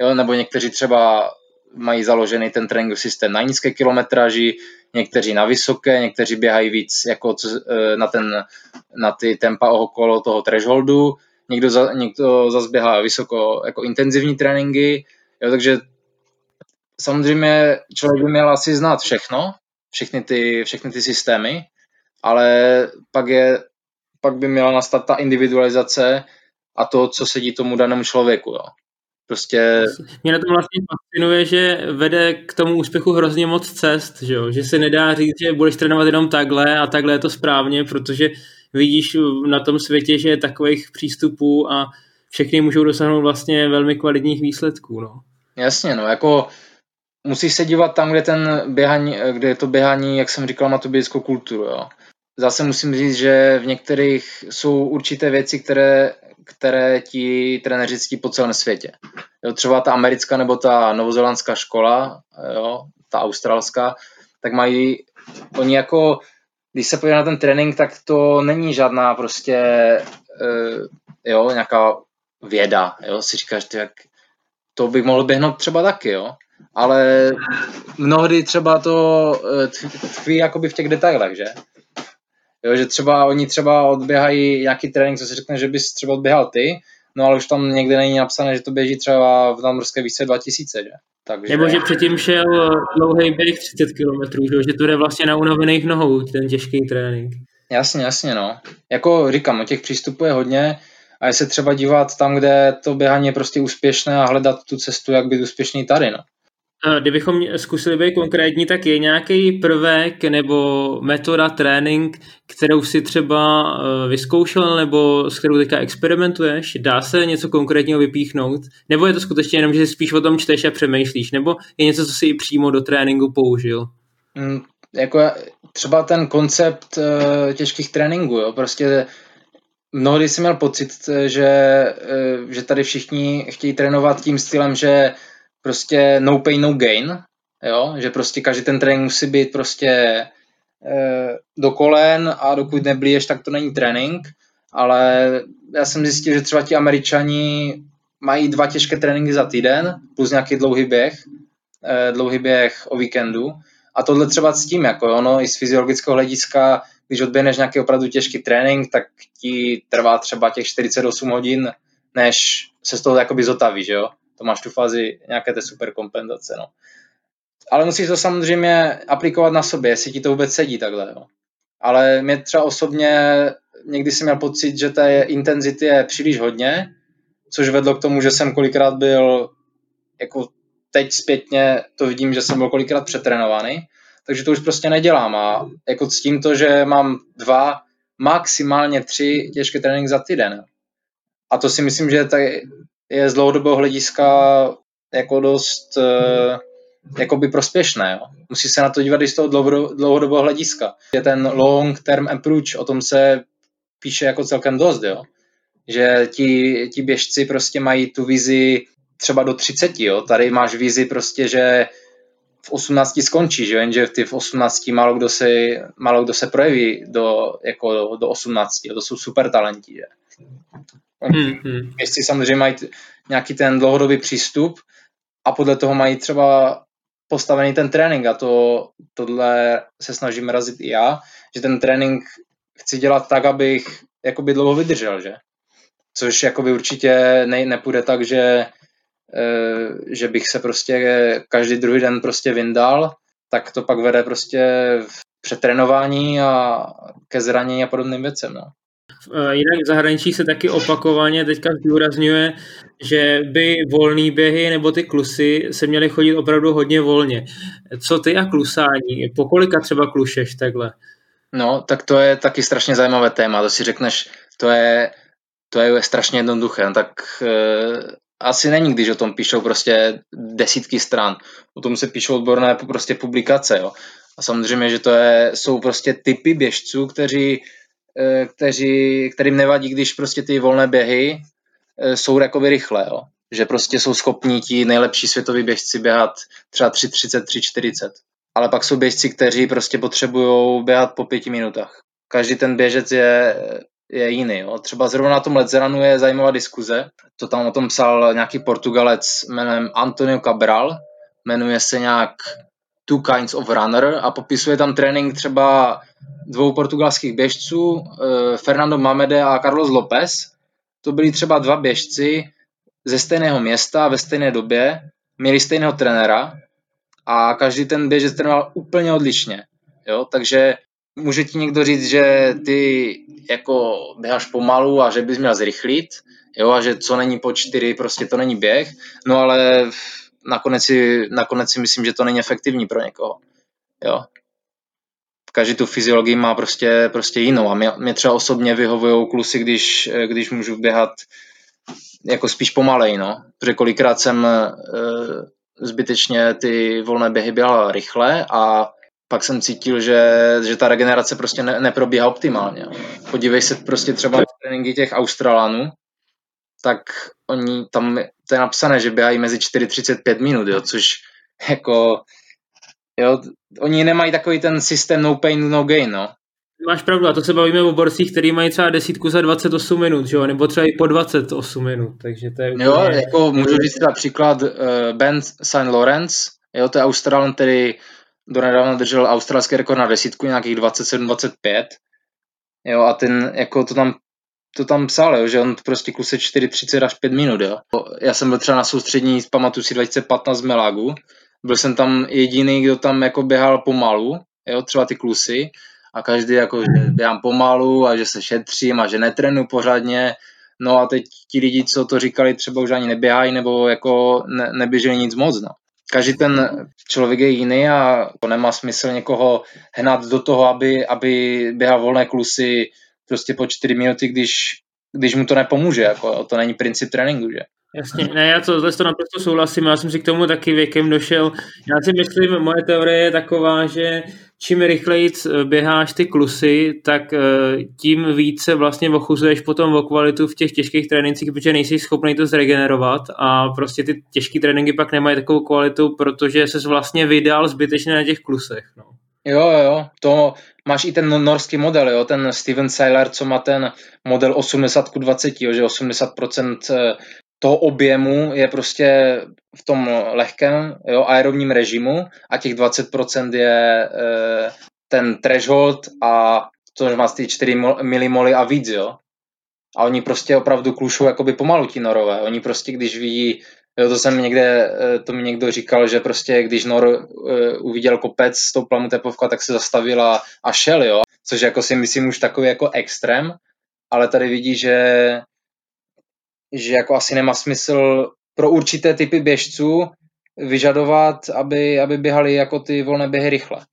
Speaker 2: jo, nebo někteří třeba mají založený ten tréninkový systém na nízké kilometraži, někteří na vysoké, někteří běhají víc jako e, na, ten, na ty tempa okolo toho thresholdu, někdo, za, někdo zase běhá vysoko jako intenzivní tréninky, jo, takže samozřejmě člověk by měl asi znát všechno, všechny ty, všechny ty systémy, ale pak, je, pak by měla nastat ta individualizace a to, co sedí tomu danému člověku. Jo. Prostě...
Speaker 1: Mě na tom vlastně fascinuje, že vede k tomu úspěchu hrozně moc cest, že, jo? že se nedá říct, že budeš trénovat jenom takhle a takhle je to správně, protože vidíš na tom světě, že je takových přístupů a všechny můžou dosáhnout vlastně velmi kvalitních výsledků. No.
Speaker 2: Jasně, no, jako musíš se dívat tam, kde, ten běhání, kde je to běhání, jak jsem říkal, má tu běžskou kulturu. Jo. Zase musím říct, že v některých jsou určité věci, které, které ti trenéři ctí po celém světě. Jo, třeba ta americká nebo ta novozelandská škola, jo, ta australská, tak mají, oni jako, když se podívá na ten trénink, tak to není žádná prostě, uh, jo, nějaká věda, jo, si říkáš, ty, jak, to bych mohl běhnout třeba taky, jo ale mnohdy třeba to eh, tkví jakoby v těch detailech, že? Jo, že třeba oni třeba odběhají nějaký trénink, co si řekne, že bys třeba odběhal ty, no ale už tam někde není napsané, že to běží třeba v nadmorské výšce 2000, že?
Speaker 1: Takže... Nebo že předtím šel dlouhý běh 30 km, že, že to jde vlastně na unavených nohou, ten těžký trénink.
Speaker 2: Jasně, jasně, no. Jako říkám, o těch přístupů je hodně a je se třeba dívat tam, kde to běhání je prostě úspěšné a hledat tu cestu, jak být úspěšný tady, no.
Speaker 1: Kdybychom zkusili být konkrétní, tak je nějaký prvek nebo metoda trénink, kterou si třeba eh, vyzkoušel nebo s kterou teďka experimentuješ? Dá se něco konkrétního vypíchnout? Nebo je to skutečně jenom, že si spíš o tom čteš a přemýšlíš? Nebo je něco, co si i přímo do tréninku použil?
Speaker 2: Mm, jako třeba ten koncept uh, těžkých tréninků, jo? prostě mnohdy jsem měl pocit, že, uh, že tady všichni chtějí trénovat tím stylem, že prostě no pain, no gain, jo? že prostě každý ten trénink musí být prostě e, do kolen a dokud neblíješ, tak to není trénink, ale já jsem zjistil, že třeba ti američani mají dva těžké tréninky za týden, plus nějaký dlouhý běh, e, dlouhý běh o víkendu. A tohle třeba s tím, jako ono i z fyziologického hlediska, když odběhneš nějaký opravdu těžký trénink, tak ti trvá třeba těch 48 hodin, než se z toho jakoby zotavíš, jo to máš tu fázi nějaké té super kompenzace. No. Ale musíš to samozřejmě aplikovat na sobě, jestli ti to vůbec sedí takhle. Jo. Ale mě třeba osobně někdy jsem měl pocit, že té intenzity je příliš hodně, což vedlo k tomu, že jsem kolikrát byl, jako teď zpětně to vidím, že jsem byl kolikrát přetrénovaný, takže to už prostě nedělám a jako s tím to, že mám dva, maximálně tři těžké tréninky za týden. A to si myslím, že je z dlouhodobého hlediska jako dost uh, jakoby prospěšné. Jo. Musí se na to dívat i z toho dlouhodobého hlediska. Je ten long term approach, o tom se píše jako celkem dost, jo. že ti, ti běžci prostě mají tu vizi třeba do 30, jo. tady máš vizi prostě, že v 18 skončí, že? jenže ty v 18 málo kdo se, málo kdo se projeví do, jako do, do 18, jo. to jsou super talenti. Že? Hmm, hmm. Jestli samozřejmě mají nějaký ten dlouhodobý přístup a podle toho mají třeba postavený ten trénink a to, tohle se snažím razit i já, že ten trénink chci dělat tak, abych jakoby dlouho vydržel, že? Což jakoby určitě ne, nepůjde tak, že, e, že bych se prostě každý druhý den prostě vyndal, tak to pak vede prostě v přetrénování a ke zranění a podobným věcem, no.
Speaker 1: Eh, jinak v zahraničí se taky opakovaně teďka zdůrazňuje, že by volný běhy nebo ty klusy se měly chodit opravdu hodně volně. Co ty a klusání? Po kolika třeba klušeš takhle?
Speaker 2: No, tak to je taky strašně zajímavé téma. To si řekneš, to je, to je strašně jednoduché. No, tak e, asi není, když o tom píšou prostě desítky stran. O tom se píšou odborné prostě publikace. Jo. A samozřejmě, že to je, jsou prostě typy běžců, kteří, kteří, kterým nevadí, když prostě ty volné běhy eh, jsou jakoby rychlé, jo. že prostě jsou schopní ti nejlepší světoví běžci běhat třeba 3.30, 3.40. Ale pak jsou běžci, kteří prostě potřebují běhat po pěti minutách. Každý ten běžec je, je jiný. Jo. Třeba zrovna na tom Ledzeranu je zajímavá diskuze. To tam o tom psal nějaký Portugalec jménem Antonio Cabral. Jmenuje se nějak Two Kinds of Runner a popisuje tam trénink třeba dvou portugalských běžců, eh, Fernando Mamede a Carlos López. To byli třeba dva běžci ze stejného města ve stejné době, měli stejného trenéra a každý ten běžec trénoval úplně odlišně. Jo? Takže může ti někdo říct, že ty jako běháš pomalu a že bys měl zrychlit, jo, a že co není po čtyři, prostě to není běh, no ale nakonec si, nakonec si myslím, že to není efektivní pro někoho, jo. Každý tu fyziologii má prostě, prostě jinou a mě, mě třeba osobně vyhovují klusy, když, když můžu běhat jako spíš pomalej, no, protože kolikrát jsem e, zbytečně ty volné běhy běhal rychle a pak jsem cítil, že, že ta regenerace prostě ne, neprobíhá optimálně. Podívej se prostě třeba na tréninky těch Australanů, tak oni tam, to je napsané, že běhají mezi 4-35 minut, jo, což jako, jo, oni nemají takový ten systém no pain, no gain, no.
Speaker 1: Máš pravdu, a to se bavíme o borcích, který mají třeba desítku za 28 minut, že jo? nebo třeba i po 28 minut, takže to je úplně...
Speaker 2: Jo, jako můžu říct například uh, Ben St. Lawrence, jo, to je Australan, který donedávna držel australský rekord na desítku, nějakých 27-25. Jo, a ten, jako to tam to tam psal, jo, že on prostě kluse 4.30 až 5 minut, jo. Já jsem byl třeba na soustřední, pamatuju si 2015 z Melagu, byl jsem tam jediný, kdo tam jako běhal pomalu, jo, třeba ty klusy, a každý jako, že běhám pomalu a že se šetřím a že netrenu pořádně, no a teď ti lidi, co to říkali, třeba už ani neběhají nebo jako ne, neběželi nic moc, no. Každý ten člověk je jiný a to nemá smysl někoho hnat do toho, aby, aby běhal volné klusy prostě po čtyři minuty, když, když mu to nepomůže. Jako, to není princip tréninku, že?
Speaker 1: Jasně, ne, já to, to naprosto souhlasím, já jsem si k tomu taky věkem došel. Já si myslím, moje teorie je taková, že čím rychleji běháš ty klusy, tak eh, tím více vlastně ochuzuješ potom o kvalitu v těch těžkých trénincích, protože nejsi schopný to zregenerovat a prostě ty těžké tréninky pak nemají takovou kvalitu, protože se vlastně vydal zbytečně na těch klusech. No.
Speaker 2: Jo, jo, to máš i ten norský model, jo, ten Steven Seiler, co má ten model 80 k 20, jo, že 80% toho objemu je prostě v tom lehkém jo, aerobním režimu a těch 20% je e, ten threshold a to má ty 4 milimoly a víc, jo. A oni prostě opravdu klušou jakoby pomalu ti norové. Oni prostě, když vidí, jo, to jsem někde, e, to mi někdo říkal, že prostě když nor e, uviděl kopec, stoupla mu tepovka, tak se zastavil a, a šel, jo. Což jako si myslím už takový jako extrém, ale tady vidí, že že jako asi nemá smysl pro určité typy běžců vyžadovat, aby, aby běhali jako ty volné běhy rychle.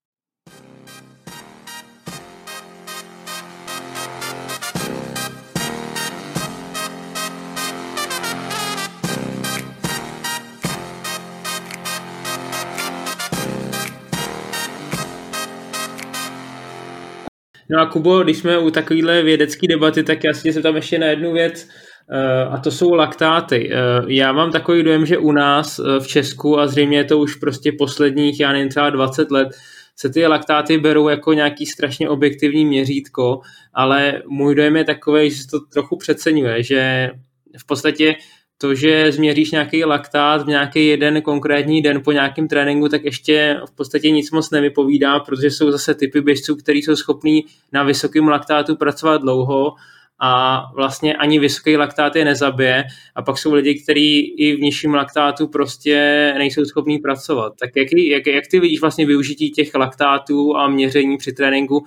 Speaker 1: No a Kubo, když jsme u takovéhle vědecké debaty, tak já si se tam ještě na jednu věc, Eh, a to jsou laktáty. Eh, já mám takový dojem, že u nás eh, v Česku a zřejmě je to už prostě posledních, já nevím, třeba 20 let, se ty laktáty berou jako nějaký strašně objektivní měřítko, ale můj dojem je takový, že se to trochu přeceňuje, že v podstatě to, že změříš nějaký laktát v nějaký jeden konkrétní den po nějakém tréninku, tak ještě v podstatě nic moc nevypovídá, protože jsou zase typy běžců, kteří jsou schopní na vysokém laktátu pracovat dlouho a vlastně ani vysoký laktát je nezabije a pak jsou lidi, kteří i v nižším laktátu prostě nejsou schopní pracovat. Tak jak, jak, jak ty vidíš vlastně využití těch laktátů a měření při tréninku?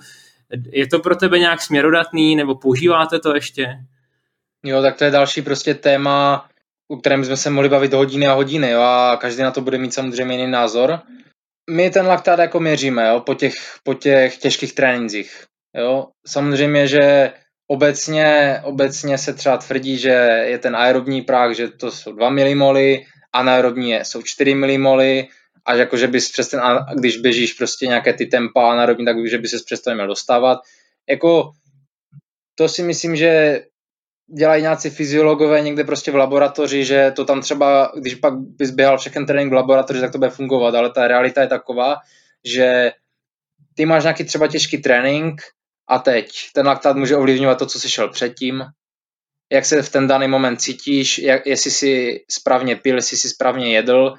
Speaker 1: Je to pro tebe nějak směrodatný nebo používáte to ještě?
Speaker 2: Jo, tak to je další prostě téma, u kterém jsme se mohli bavit hodiny a hodiny jo, a každý na to bude mít samozřejmě jiný názor. My ten laktát jako měříme jo, po, těch, po těch těžkých trénincích. Jo. Samozřejmě, že Obecně, obecně se třeba tvrdí, že je ten aerobní práh, že to jsou 2 milimoly, anaerobní je, jsou 4 milimoly a jako, že bys přes ten, když běžíš prostě nějaké ty tempa anaerobní, tak že by se přes to neměl dostávat. Jako, to si myslím, že dělají nějací fyziologové někde prostě v laboratoři, že to tam třeba, když pak bys běhal všechny trénink v laboratoři, tak to bude fungovat, ale ta realita je taková, že ty máš nějaký třeba těžký trénink a teď ten laktát může ovlivňovat to, co jsi šel předtím, jak se v ten daný moment cítíš, jak, jestli si správně pil, jestli si správně jedl,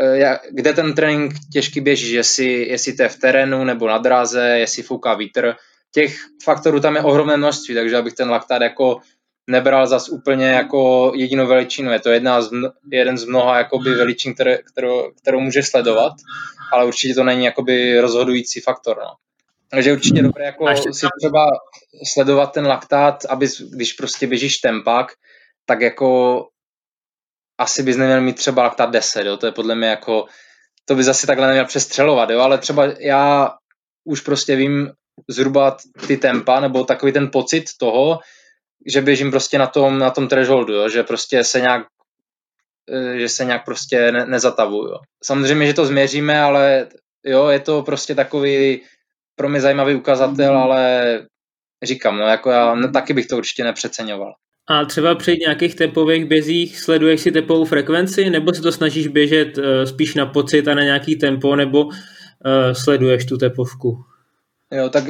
Speaker 2: eh, kde ten trénink těžký běží, jestli, jestli to je v terénu nebo na dráze, jestli fouká vítr. Těch faktorů tam je ohromné množství, takže abych ten laktát jako nebral zas úplně jako jedinou veličinu. Je to jedna z, jeden z mnoha jakoby veličin, které, kterou, kterou může sledovat, ale určitě to není jakoby rozhodující faktor. No. Takže určitě dobré jako si třeba sledovat ten laktát, aby když prostě běžíš tempák, tak jako asi bys neměl mít třeba laktát 10, jo? to je podle mě jako, to by zase takhle neměl přestřelovat, jo? ale třeba já už prostě vím zhruba ty tempa, nebo takový ten pocit toho, že běžím prostě na tom, na tom thresholdu, jo? že prostě se nějak eh, že se nějak prostě ne, nezatavuju. Jo. Samozřejmě, že to změříme, ale jo, je to prostě takový pro mě zajímavý ukazatel, ale říkám, no jako já ne, taky bych to určitě nepřeceňoval.
Speaker 1: A třeba při nějakých tempových bězích sleduješ si tepovou frekvenci, nebo se to snažíš běžet uh, spíš na pocit a na nějaký tempo, nebo uh, sleduješ tu tepovku?
Speaker 2: Jo, tak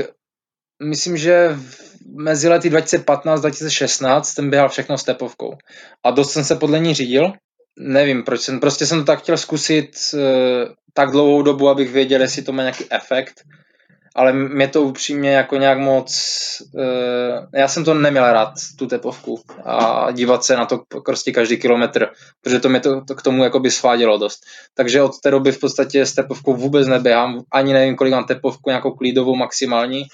Speaker 2: myslím, že v- mezi lety 2015-2016 jsem běhal všechno s tepovkou. A dost jsem se podle ní řídil. Nevím, proč jsem, prostě jsem to tak chtěl zkusit eh, tak dlouhou dobu, abych věděl, jestli to má nějaký efekt. Ale mě to upřímně jako nějak moc... eh, já jsem to neměl rád, tu tepovku. A dívat se na to prostě každý kilometr, protože to mě to, to k tomu jakoby svádělo dost. Takže od té doby v podstatě s tepovkou vůbec neběhám. Ani nevím, kolik mám tepovku, nějakou klídovou maximální.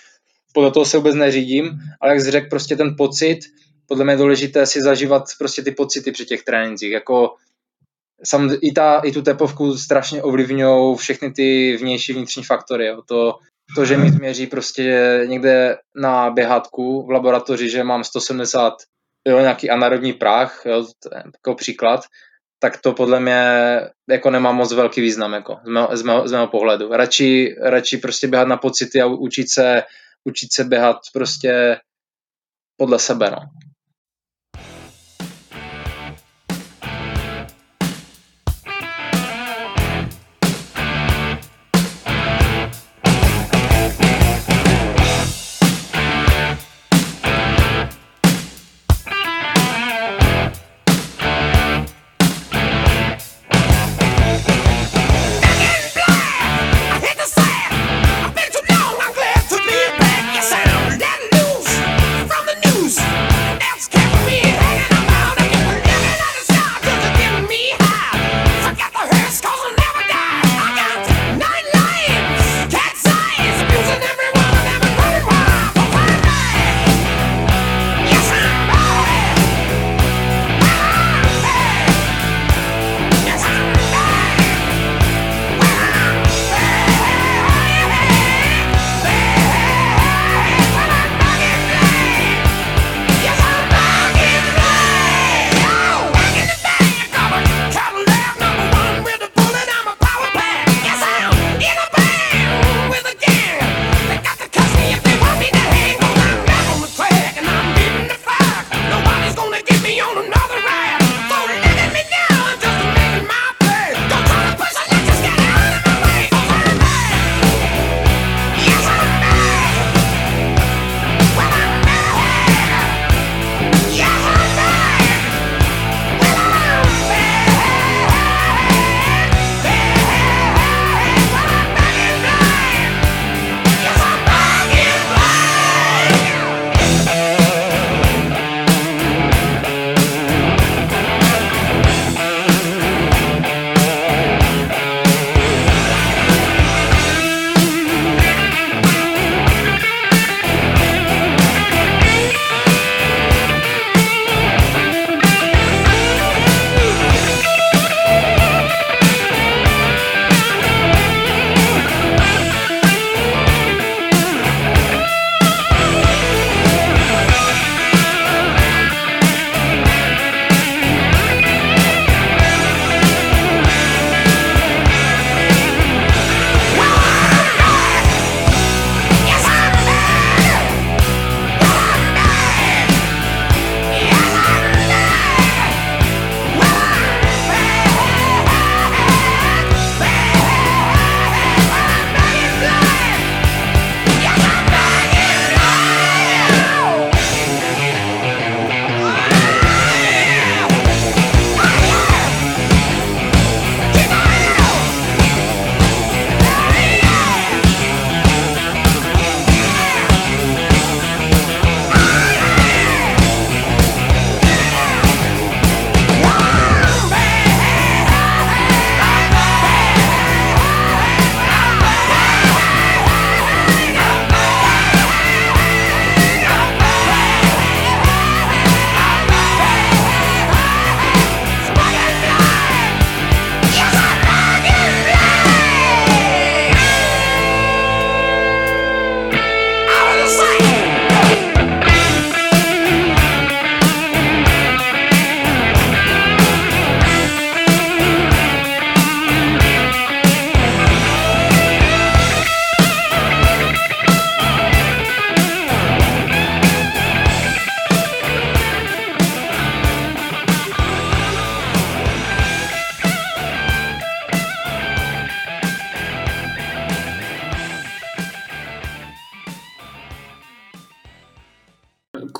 Speaker 2: Podle toho se vůbec neřídím, ale jak jsi řekl, prostě ten pocit, podle mě je důležité si zažívat prostě ty pocity při těch trénincích. Jako sam, i, ta, i tu tepovku strašně ovlivňují všechny ty vnější vnitřní faktory. Jo. To, to, že mi změří prostě někde na běhatku v laboratoři, že mám 170 jo, nějaký anaerobní práh, jo, to je jako příklad, tak to podle mě jako nemá moc velký význam jako, z, mého, z, mého, z mého pohledu. Radši, radši prostě běhat na pocity a učit se, učit se běhat prostě podle sebe. No.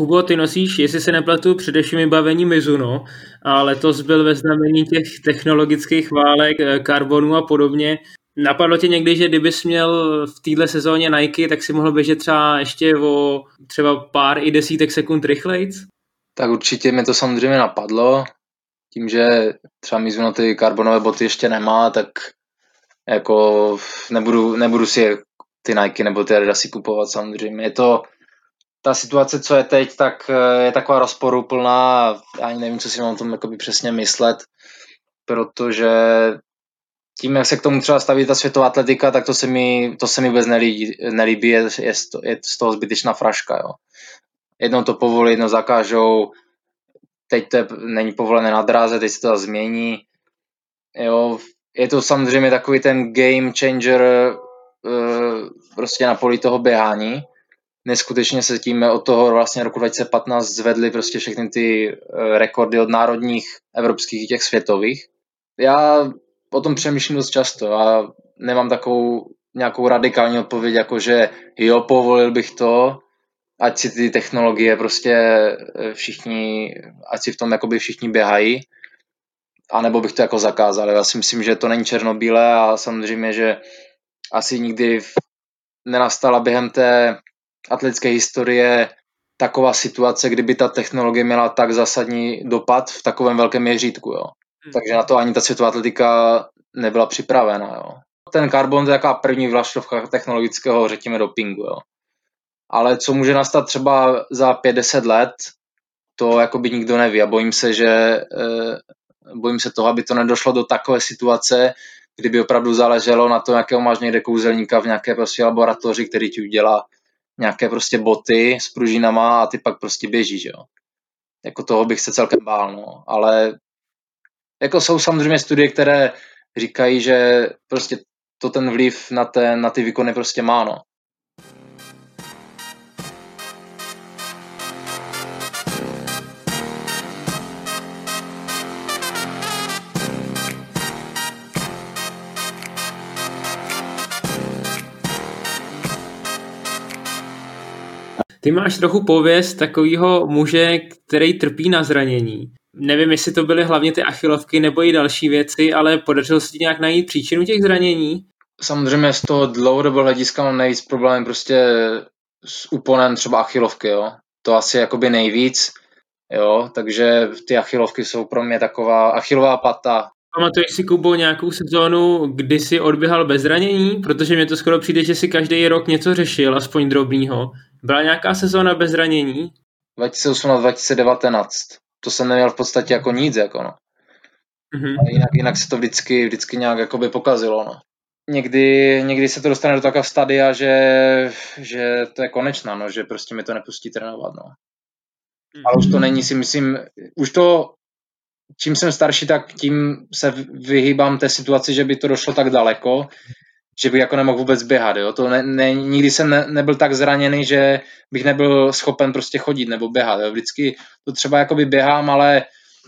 Speaker 1: Kubo, ty nosíš, jestli se nepletu, především vybavení Mizuno a letos byl ve znamení těch technologických válek, eh, karbonu a podobně. Napadlo tě někdy, že kdybys měl v téhle sezóně Nike, tak si mohl běžet třeba ještě o třeba pár i desítek sekund rychlejc?
Speaker 2: Tak určitě mi to samozřejmě napadlo. Tím, že třeba Mizuno ty karbonové boty ještě nemá, tak jako nebudu, nebudu si ty Nike nebo ty Adidasy kupovat samozřejmě. Je to, ta situace, co je teď, tak eh, je taková rozporuplná a ani nevím, co si mám tom přesně myslet, protože tím, jak se k tomu třeba staví ta světová atletika, tak to se mi, to se mi vůbec nelíbí, nelíbí je, je, je z toho zbytečná fraška. Jo. Jednou to povolí, jednou zakážou, teď to je, není povolené na dráze, teď se to změní. Jo, je to samozřejmě takový ten game changer uh, prostě na poli toho běhání. Neskutečně se tím od toho vlastně roku 2015 zvedly prostě všechny ty uh, rekordy od národních, evropských i těch světových. Já o tom přemýšlím dost často a nemám takovou nějakou radikální odpověď, jako že jo, povolil bych to, ať si ty technologie prostě eh, všichni, ať si v tom jakoby všichni běhají, anebo bych to jako zakázal. Já si myslím, že to není černobílé a samozřejmě, že asi nikdy nenastala během té atletické historie taková situace, kdyby ta technologie měla tak zásadní dopad v takovém velkém měřítku. Jo. Hmm. Takže na to ani ta světová atletika nebyla připravena. Jo. Ten karbon to je taková první vlaštovka technologického, řekněme, dopingu. Jo. Ale co může nastat třeba za 50 let, to jako by nikdo neví a bojím se, že eh, bojím se toho, aby to nedošlo do takové situace, kdyby opravdu záleželo na to, jakého máš někde kouzelníka v nějaké prostě laboratoři, který ti udělá nějaké prostě boty s pružinama a ty pak prostě běžíš, jo. Jako toho bych se celkem bál, no. Ale jako jsou samozřejmě studie, které říkají, že prostě to ten vliv na, ten, na ty výkony prostě má, no.
Speaker 1: Ty máš trochu pověst takového muže, který trpí na zranění. Nevím, jestli to byly hlavně ty achilovky nebo i další věci, ale podařilo se ti nějak najít příčinu těch zranění?
Speaker 2: Samozřejmě z toho dlouhodobého hlediska mám nejvíc problém prostě s úponem třeba achilovky, jo. To asi jakoby nejvíc, jo, takže ty achilovky jsou pro mě taková achilová pata.
Speaker 1: Pamatuješ si, Kubo, nějakou sezónu, kdy jsi odběhal bez zranění? Protože mě to skoro přijde, že si každý rok něco řešil, aspoň drobného. Byla nějaká sezóna bez zranění?
Speaker 2: 2018-2019. To jsem neměl v podstatě jako nic, jako no. Mm-hmm. jinak, jinak se to vždycky, vždycky nějak jakoby pokazilo, no. Někdy, někdy se to dostane do takového stadia, že, že to je konečná, no, že prostě mi to nepustí trénovat, no. Mm-hmm. Ale už to není, si myslím, už to, čím jsem starší, tak tím se vyhýbám té situaci, že by to došlo tak daleko, že bych jako nemohl vůbec běhat, jo. To ne, ne, nikdy jsem ne, nebyl tak zraněný, že bych nebyl schopen prostě chodit nebo běhat, jo. Vždycky to třeba jakoby běhám, ale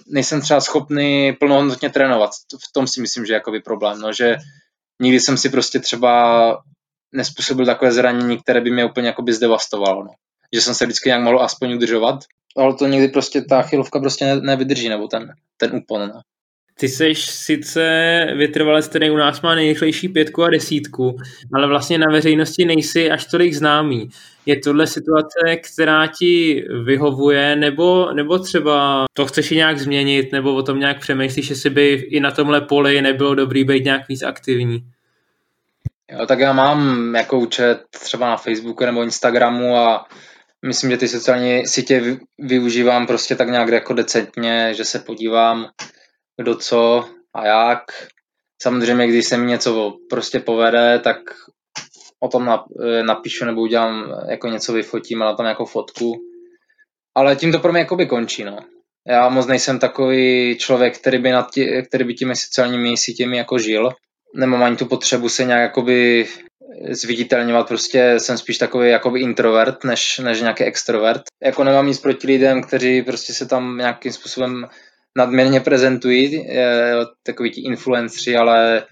Speaker 2: nejsem třeba schopný plnohodnotně trénovat. V tom si myslím, že je jakoby problém, no, že nikdy jsem si prostě třeba nespůsobil takové zranění, které by mě úplně jakoby zdevastovalo, no. Že jsem se vždycky nějak mohl aspoň udržovat, ale to někdy prostě ta chylovka prostě ne, nevydrží, nebo ten, ten úpon, no.
Speaker 1: Ty seš sice vytrvalec, který u nás má nejrychlejší pětku a desítku, ale vlastně na veřejnosti nejsi až tolik známý. Je tohle situace, která ti vyhovuje, nebo, nebo třeba to chceš i nějak změnit, nebo o tom nějak přemýšlíš, jestli by i na tomhle poli nebylo dobrý být nějak víc aktivní?
Speaker 2: Jo, tak já mám jako účet třeba na Facebooku nebo Instagramu a myslím, že ty sociální sítě využívám prostě tak nějak jako decentně, že se podívám kdo co a jak. Samozřejmě, když se mi něco prostě povede, tak o tom eh, napíšu nebo udělám, jako něco vyfotím a na tom jako fotku. Ale tím to pro mě jakoby končí, no. Já moc nejsem takový člověk, který by, nad tí, který by těmi sociálními sítěmi jako žil. Nemám ani tu potřebu se nějak jakoby zviditelňovat, prostě jsem spíš takový jakoby introvert, než, než nějaký extrovert. Jako nemám nic proti lidem, kteří prostě se tam nějakým způsobem nadměrně prezentují, eh, takový ti influenceri, ale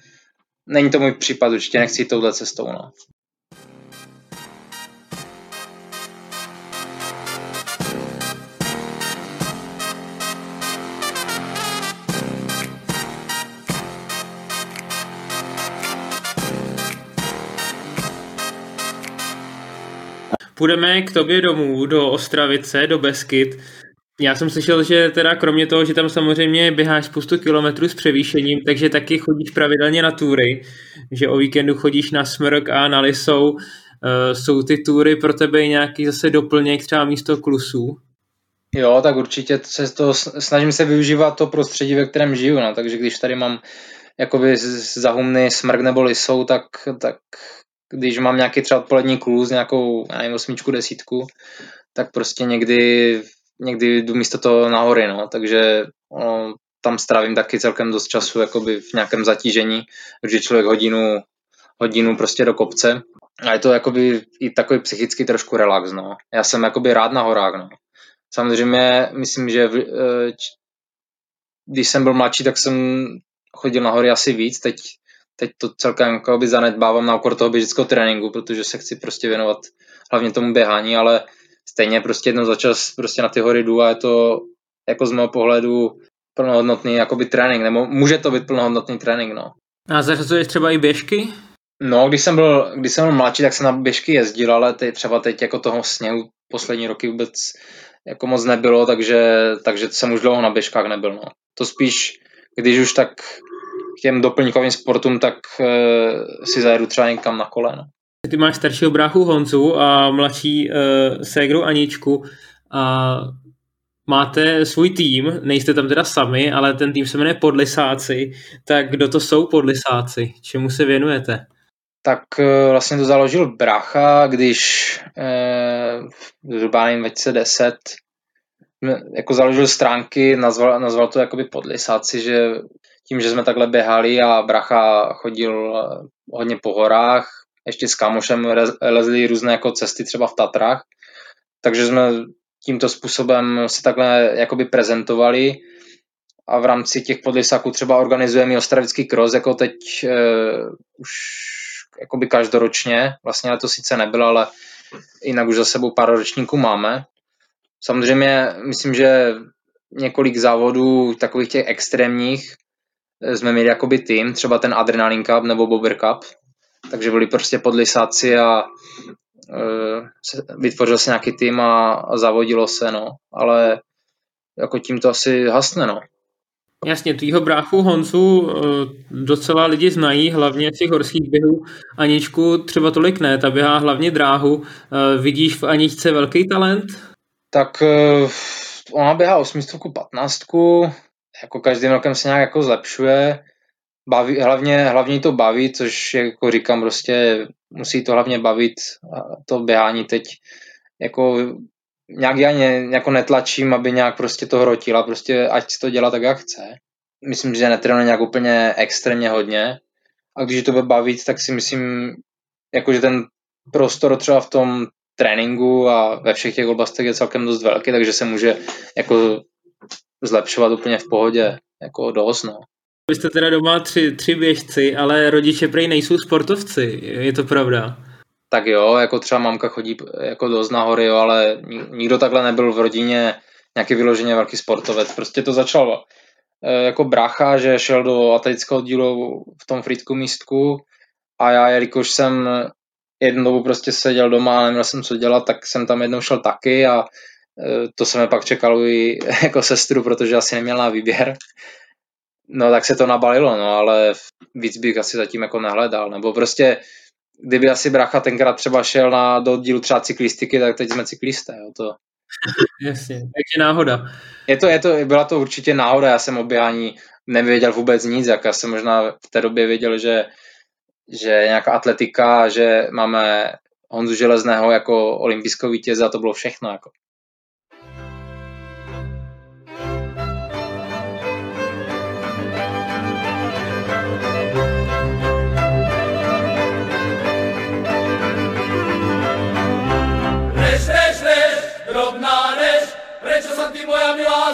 Speaker 2: není to můj případ, určitě nechci jít touhle cestou. No.
Speaker 1: Půjdeme k tobě domů, do Ostravice, do Beskyt. Já jsem slyšel, že teda kromě toho, že tam samozřejmě běháš spoustu kilometrů s převýšením, takže taky chodíš pravidelně na túry, že o víkendu chodíš na Smrk a na Lisou. Uh, jsou ty túry pro tebe nějaký zase doplněk třeba místo klusů?
Speaker 2: Jo, tak určitě se to, snažím se využívat to prostředí, ve kterém žiju, no, takže když tady mám jakoby zahumny smrk nebo lisou, tak, tak když mám nějaký třeba odpolední kluz, nějakou, já nevím, osmičku, desítku, tak prostě někdy, někdy jdu místo toho na hory, no, takže no, tam strávím taky celkem dost času jakoby v nějakém zatížení, protože člověk hodinu, hodinu prostě do kopce a je to jakoby i takový psychický trošku relax, no. Já jsem jakoby rád na horách, no. Samozřejmě myslím, že v, eh, když jsem byl mladší, tak jsem chodil na hory asi víc, teď, teď to celkem jakoby zanedbávám na okor toho běžického tréninku, protože se chci prostě věnovat hlavně tomu běhání, ale stejně prostě jednou za čas prostě na ty hory jdu a je to jako z mého pohledu plnohodnotný jakoby trénink, nebo může to být plnohodnotný trénink, no.
Speaker 1: A zařazuješ třeba i běžky?
Speaker 2: No, když jsem byl, když jsem byl mladší, tak jsem na běžky jezdil, ale teď, třeba teď jako toho sněhu poslední roky vůbec jako moc nebylo, takže, takže jsem už dlouho na běžkách nebyl. No. To spíš, když už tak k těm doplňkovým sportům, tak uh, si zajedu třeba někam na kole.
Speaker 1: Ty máš staršího bráchu Honzu a mladší uh, ségru Aničku a máte svůj tým, nejste tam teda sami, ale ten tým se jmenuje Podlisáci, tak kdo to jsou Podlisáci? Čemu se věnujete?
Speaker 2: Tak uh, vlastně to založil brácha, když uh, zhruba nevím, 2010 jako založil stránky, nazval, nazval to jakoby Podlisáci, že tím, že jsme takhle běhali a bracha chodil hodně po horách, ještě s kamošem lezli různé jako cesty třeba v Tatrách, takže jsme tímto způsobem se takhle jakoby prezentovali. A v rámci těch podlisaků třeba organizujeme i Ostravický cross, jako teď uh, už jakoby každoročně, vlastně to sice nebylo, ale jinak už za sebou pár ročníků máme. Samozřejmě myslím, že několik závodů takových těch extrémních jsme měli jakoby tým, třeba ten Adrenalin Cup nebo Bobber Cup, takže byli prostě podlisáci a uh, vytvořil se nějaký tým a, a zavodilo se, no, ale jako tím to asi hasne, no.
Speaker 1: Jasně, tvýho bráchu Honzu docela lidi znají, hlavně z těch horských běhů. Aničku třeba tolik ne, ta běhá hlavně dráhu. Vidíš v Aničce velký talent?
Speaker 2: Tak ona běhá osmistovku, patnáctku, jako každým rokem se nějak jako zlepšuje, baví, hlavně, hlavně to baví, což jako říkám prostě musí to hlavně bavit to běhání teď jako nějak já ně, jako netlačím, aby nějak prostě to hrotila, prostě ať to dělá tak, jak chce. Myslím, že netrénuje nějak úplně extrémně hodně a když to bude bavit, tak si myslím, jako že ten prostor třeba v tom tréninku a ve všech těch oblastech je celkem dost velký, takže se může jako zlepšovat úplně v pohodě, jako dost, no.
Speaker 1: Vy jste teda doma tři, tři běžci, ale rodiče prej nejsou sportovci, je to pravda?
Speaker 2: Tak jo, jako třeba mamka chodí jako dost nahory, jo, ale nikdo takhle nebyl v rodině nějaký vyloženě velký sportovec. Prostě to začal e, jako brácha, že šel do atletického dílu v tom frýtku místku a já, jelikož jsem jednu dobu prostě seděl doma a neměl jsem co dělat, tak jsem tam jednou šel taky a e, to jsem pak čekal i jako sestru, protože asi neměla výběr. No tak se to nabalilo, no ale víc bych asi zatím jako nehledal, nebo prostě kdyby asi bracha tenkrát třeba šel na, do dílu třeba cyklistiky, tak teď jsme cyklisté, jo, to...
Speaker 1: Jasně, takže náhoda.
Speaker 2: Je to, je to, byla to určitě náhoda, já jsem o běhání nevěděl vůbec nic, jak já jsem možná v té době věděl, že, že nějaká atletika, že máme Honzu Železného jako olympijského vítěze a to bylo všechno. Jako.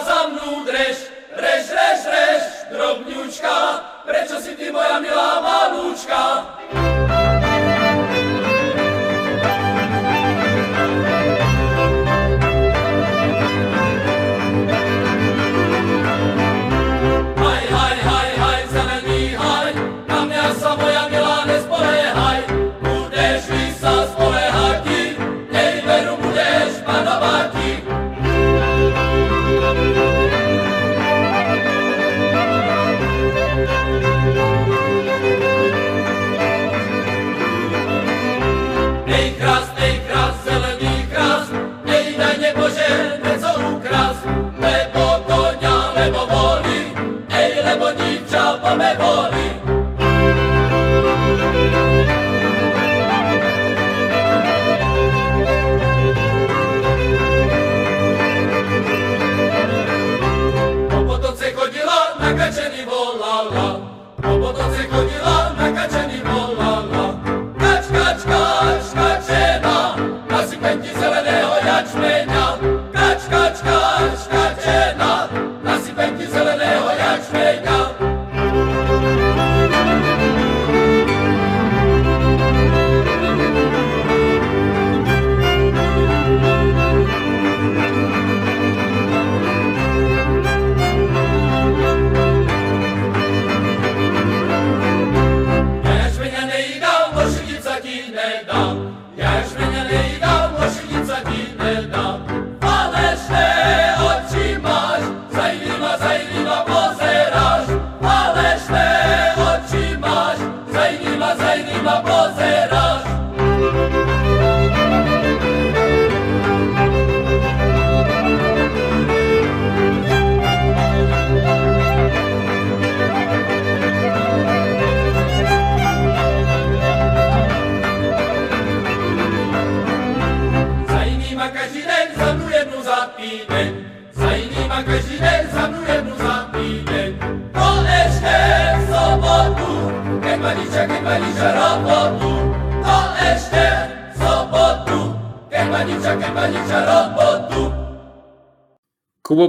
Speaker 3: Za mnou dreš? Reš, reš, reš, drobňučka, prečo si ty moja milá malúčka?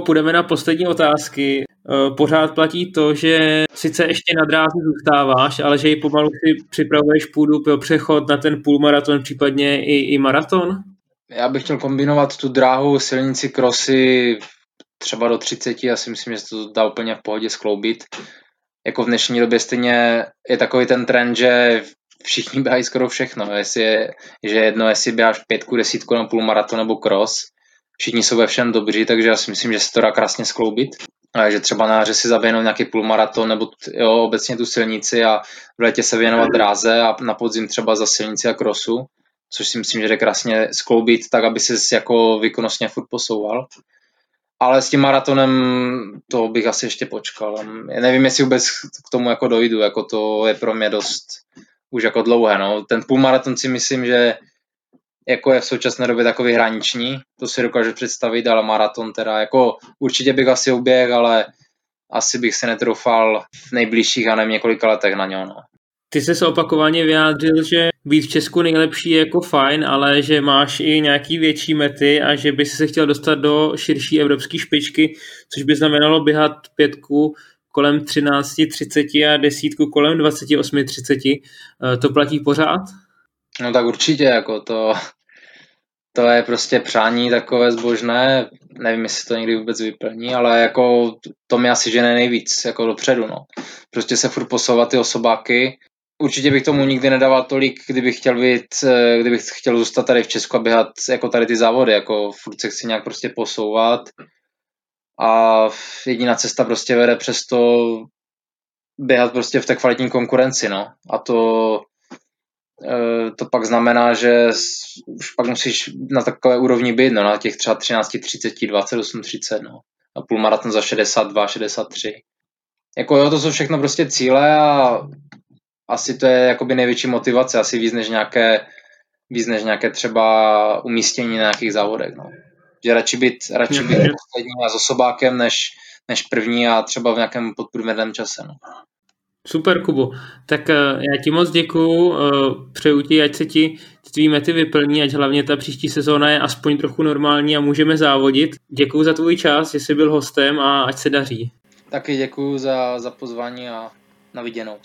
Speaker 1: Půjdeme na poslední otázky. Eh, Pořád platí to, že sice ještě na dráze zůstáváš, ale že ji pomalu si připravuješ půdu pro přechod na ten půlmaraton, případně i, i maraton?
Speaker 2: Já bych chtěl kombinovat tu dráhu, silnici, krosy třeba do 30 a si myslím, že se to dá úplně v pohodě skloubit. Jako v dnešní době stejně je takový ten trend, že všichni běhají skoro všechno. Jestli je, že jedno, jestli běháš pětku, desítku na půlmaraton nebo cross, všichni jsou ve všem dobří, takže já si myslím, že se to dá krásně skloubit. A že třeba na jaře si zaběhnout nějaký půlmaraton nebo jo, obecně tu silnici a v létě se věnovat dráze a na podzim třeba za silnici a krosu, což si myslím, že jde krásně skloubit tak, aby se jako výkonnostně furt posouval. Ale s tím maratonem to bych asi ještě počkal. Já nevím, jestli vůbec k tomu jako dojdu, jako to je pro mě dost už jako dlouhé. No. Ten půlmaraton si myslím, že jako je v současné době takový hraniční, to si dokážu představit, ale maraton teda, jako určitě bych asi uběh, ale asi bych se netroufal v nejbližších a nevím několika letech na něho. No.
Speaker 1: Ty jsi se opakovaně vyjádřil, že být v Česku nejlepší je jako fajn, ale že máš i nějaký větší mety a že by si se chtěl dostat do širší evropské špičky, což by znamenalo běhat pětku kolem 13.30 a desítku kolem 28.30. Eh, To platí pořád?
Speaker 2: No tak určitě, jako to, to je prostě přání takové zbožné, nevím, jestli to někdy vůbec vyplní, ale jako to mi asi žene nejvíc jako dopředu, no. Prostě se furt posouvat ty osobáky. Určitě bych tomu nikdy nedával tolik, kdybych chtěl být, eh, kdybych chtěl zůstat tady v Česku a běhat jako tady ty závody, jako furt se chci nějak prostě posouvat a jediná cesta prostě vede přes to běhat prostě v té kvalitní konkurenci, no. A to, to pak znamená, že už pak musíš na takové úrovni být, no, na těch třeba 13, 30, 28, 30, no. A půlmaraton za 62, 63. Jako jo, to jsou všechno prostě cíle a asi to je jakoby největší motivace, asi víc než nějaké, víc než nějaké třeba umístění na nějakých závodech, no. Že radši být, radši být poslední a s osobákem, než, než první a třeba v nějakém podprůměrném čase, no.
Speaker 1: Super, Kubo. Tak eh, já ti moc děkuju, eh, přeju ti, ať se ti tvý mety vyplní, ať hlavně ta příští sezóna je aspoň trochu normální a můžeme závodit. Děkuju za tvůj čas, že jsi byl hostem a ať se daří.
Speaker 2: Taky děkuju za, za pozvání a na viděnou.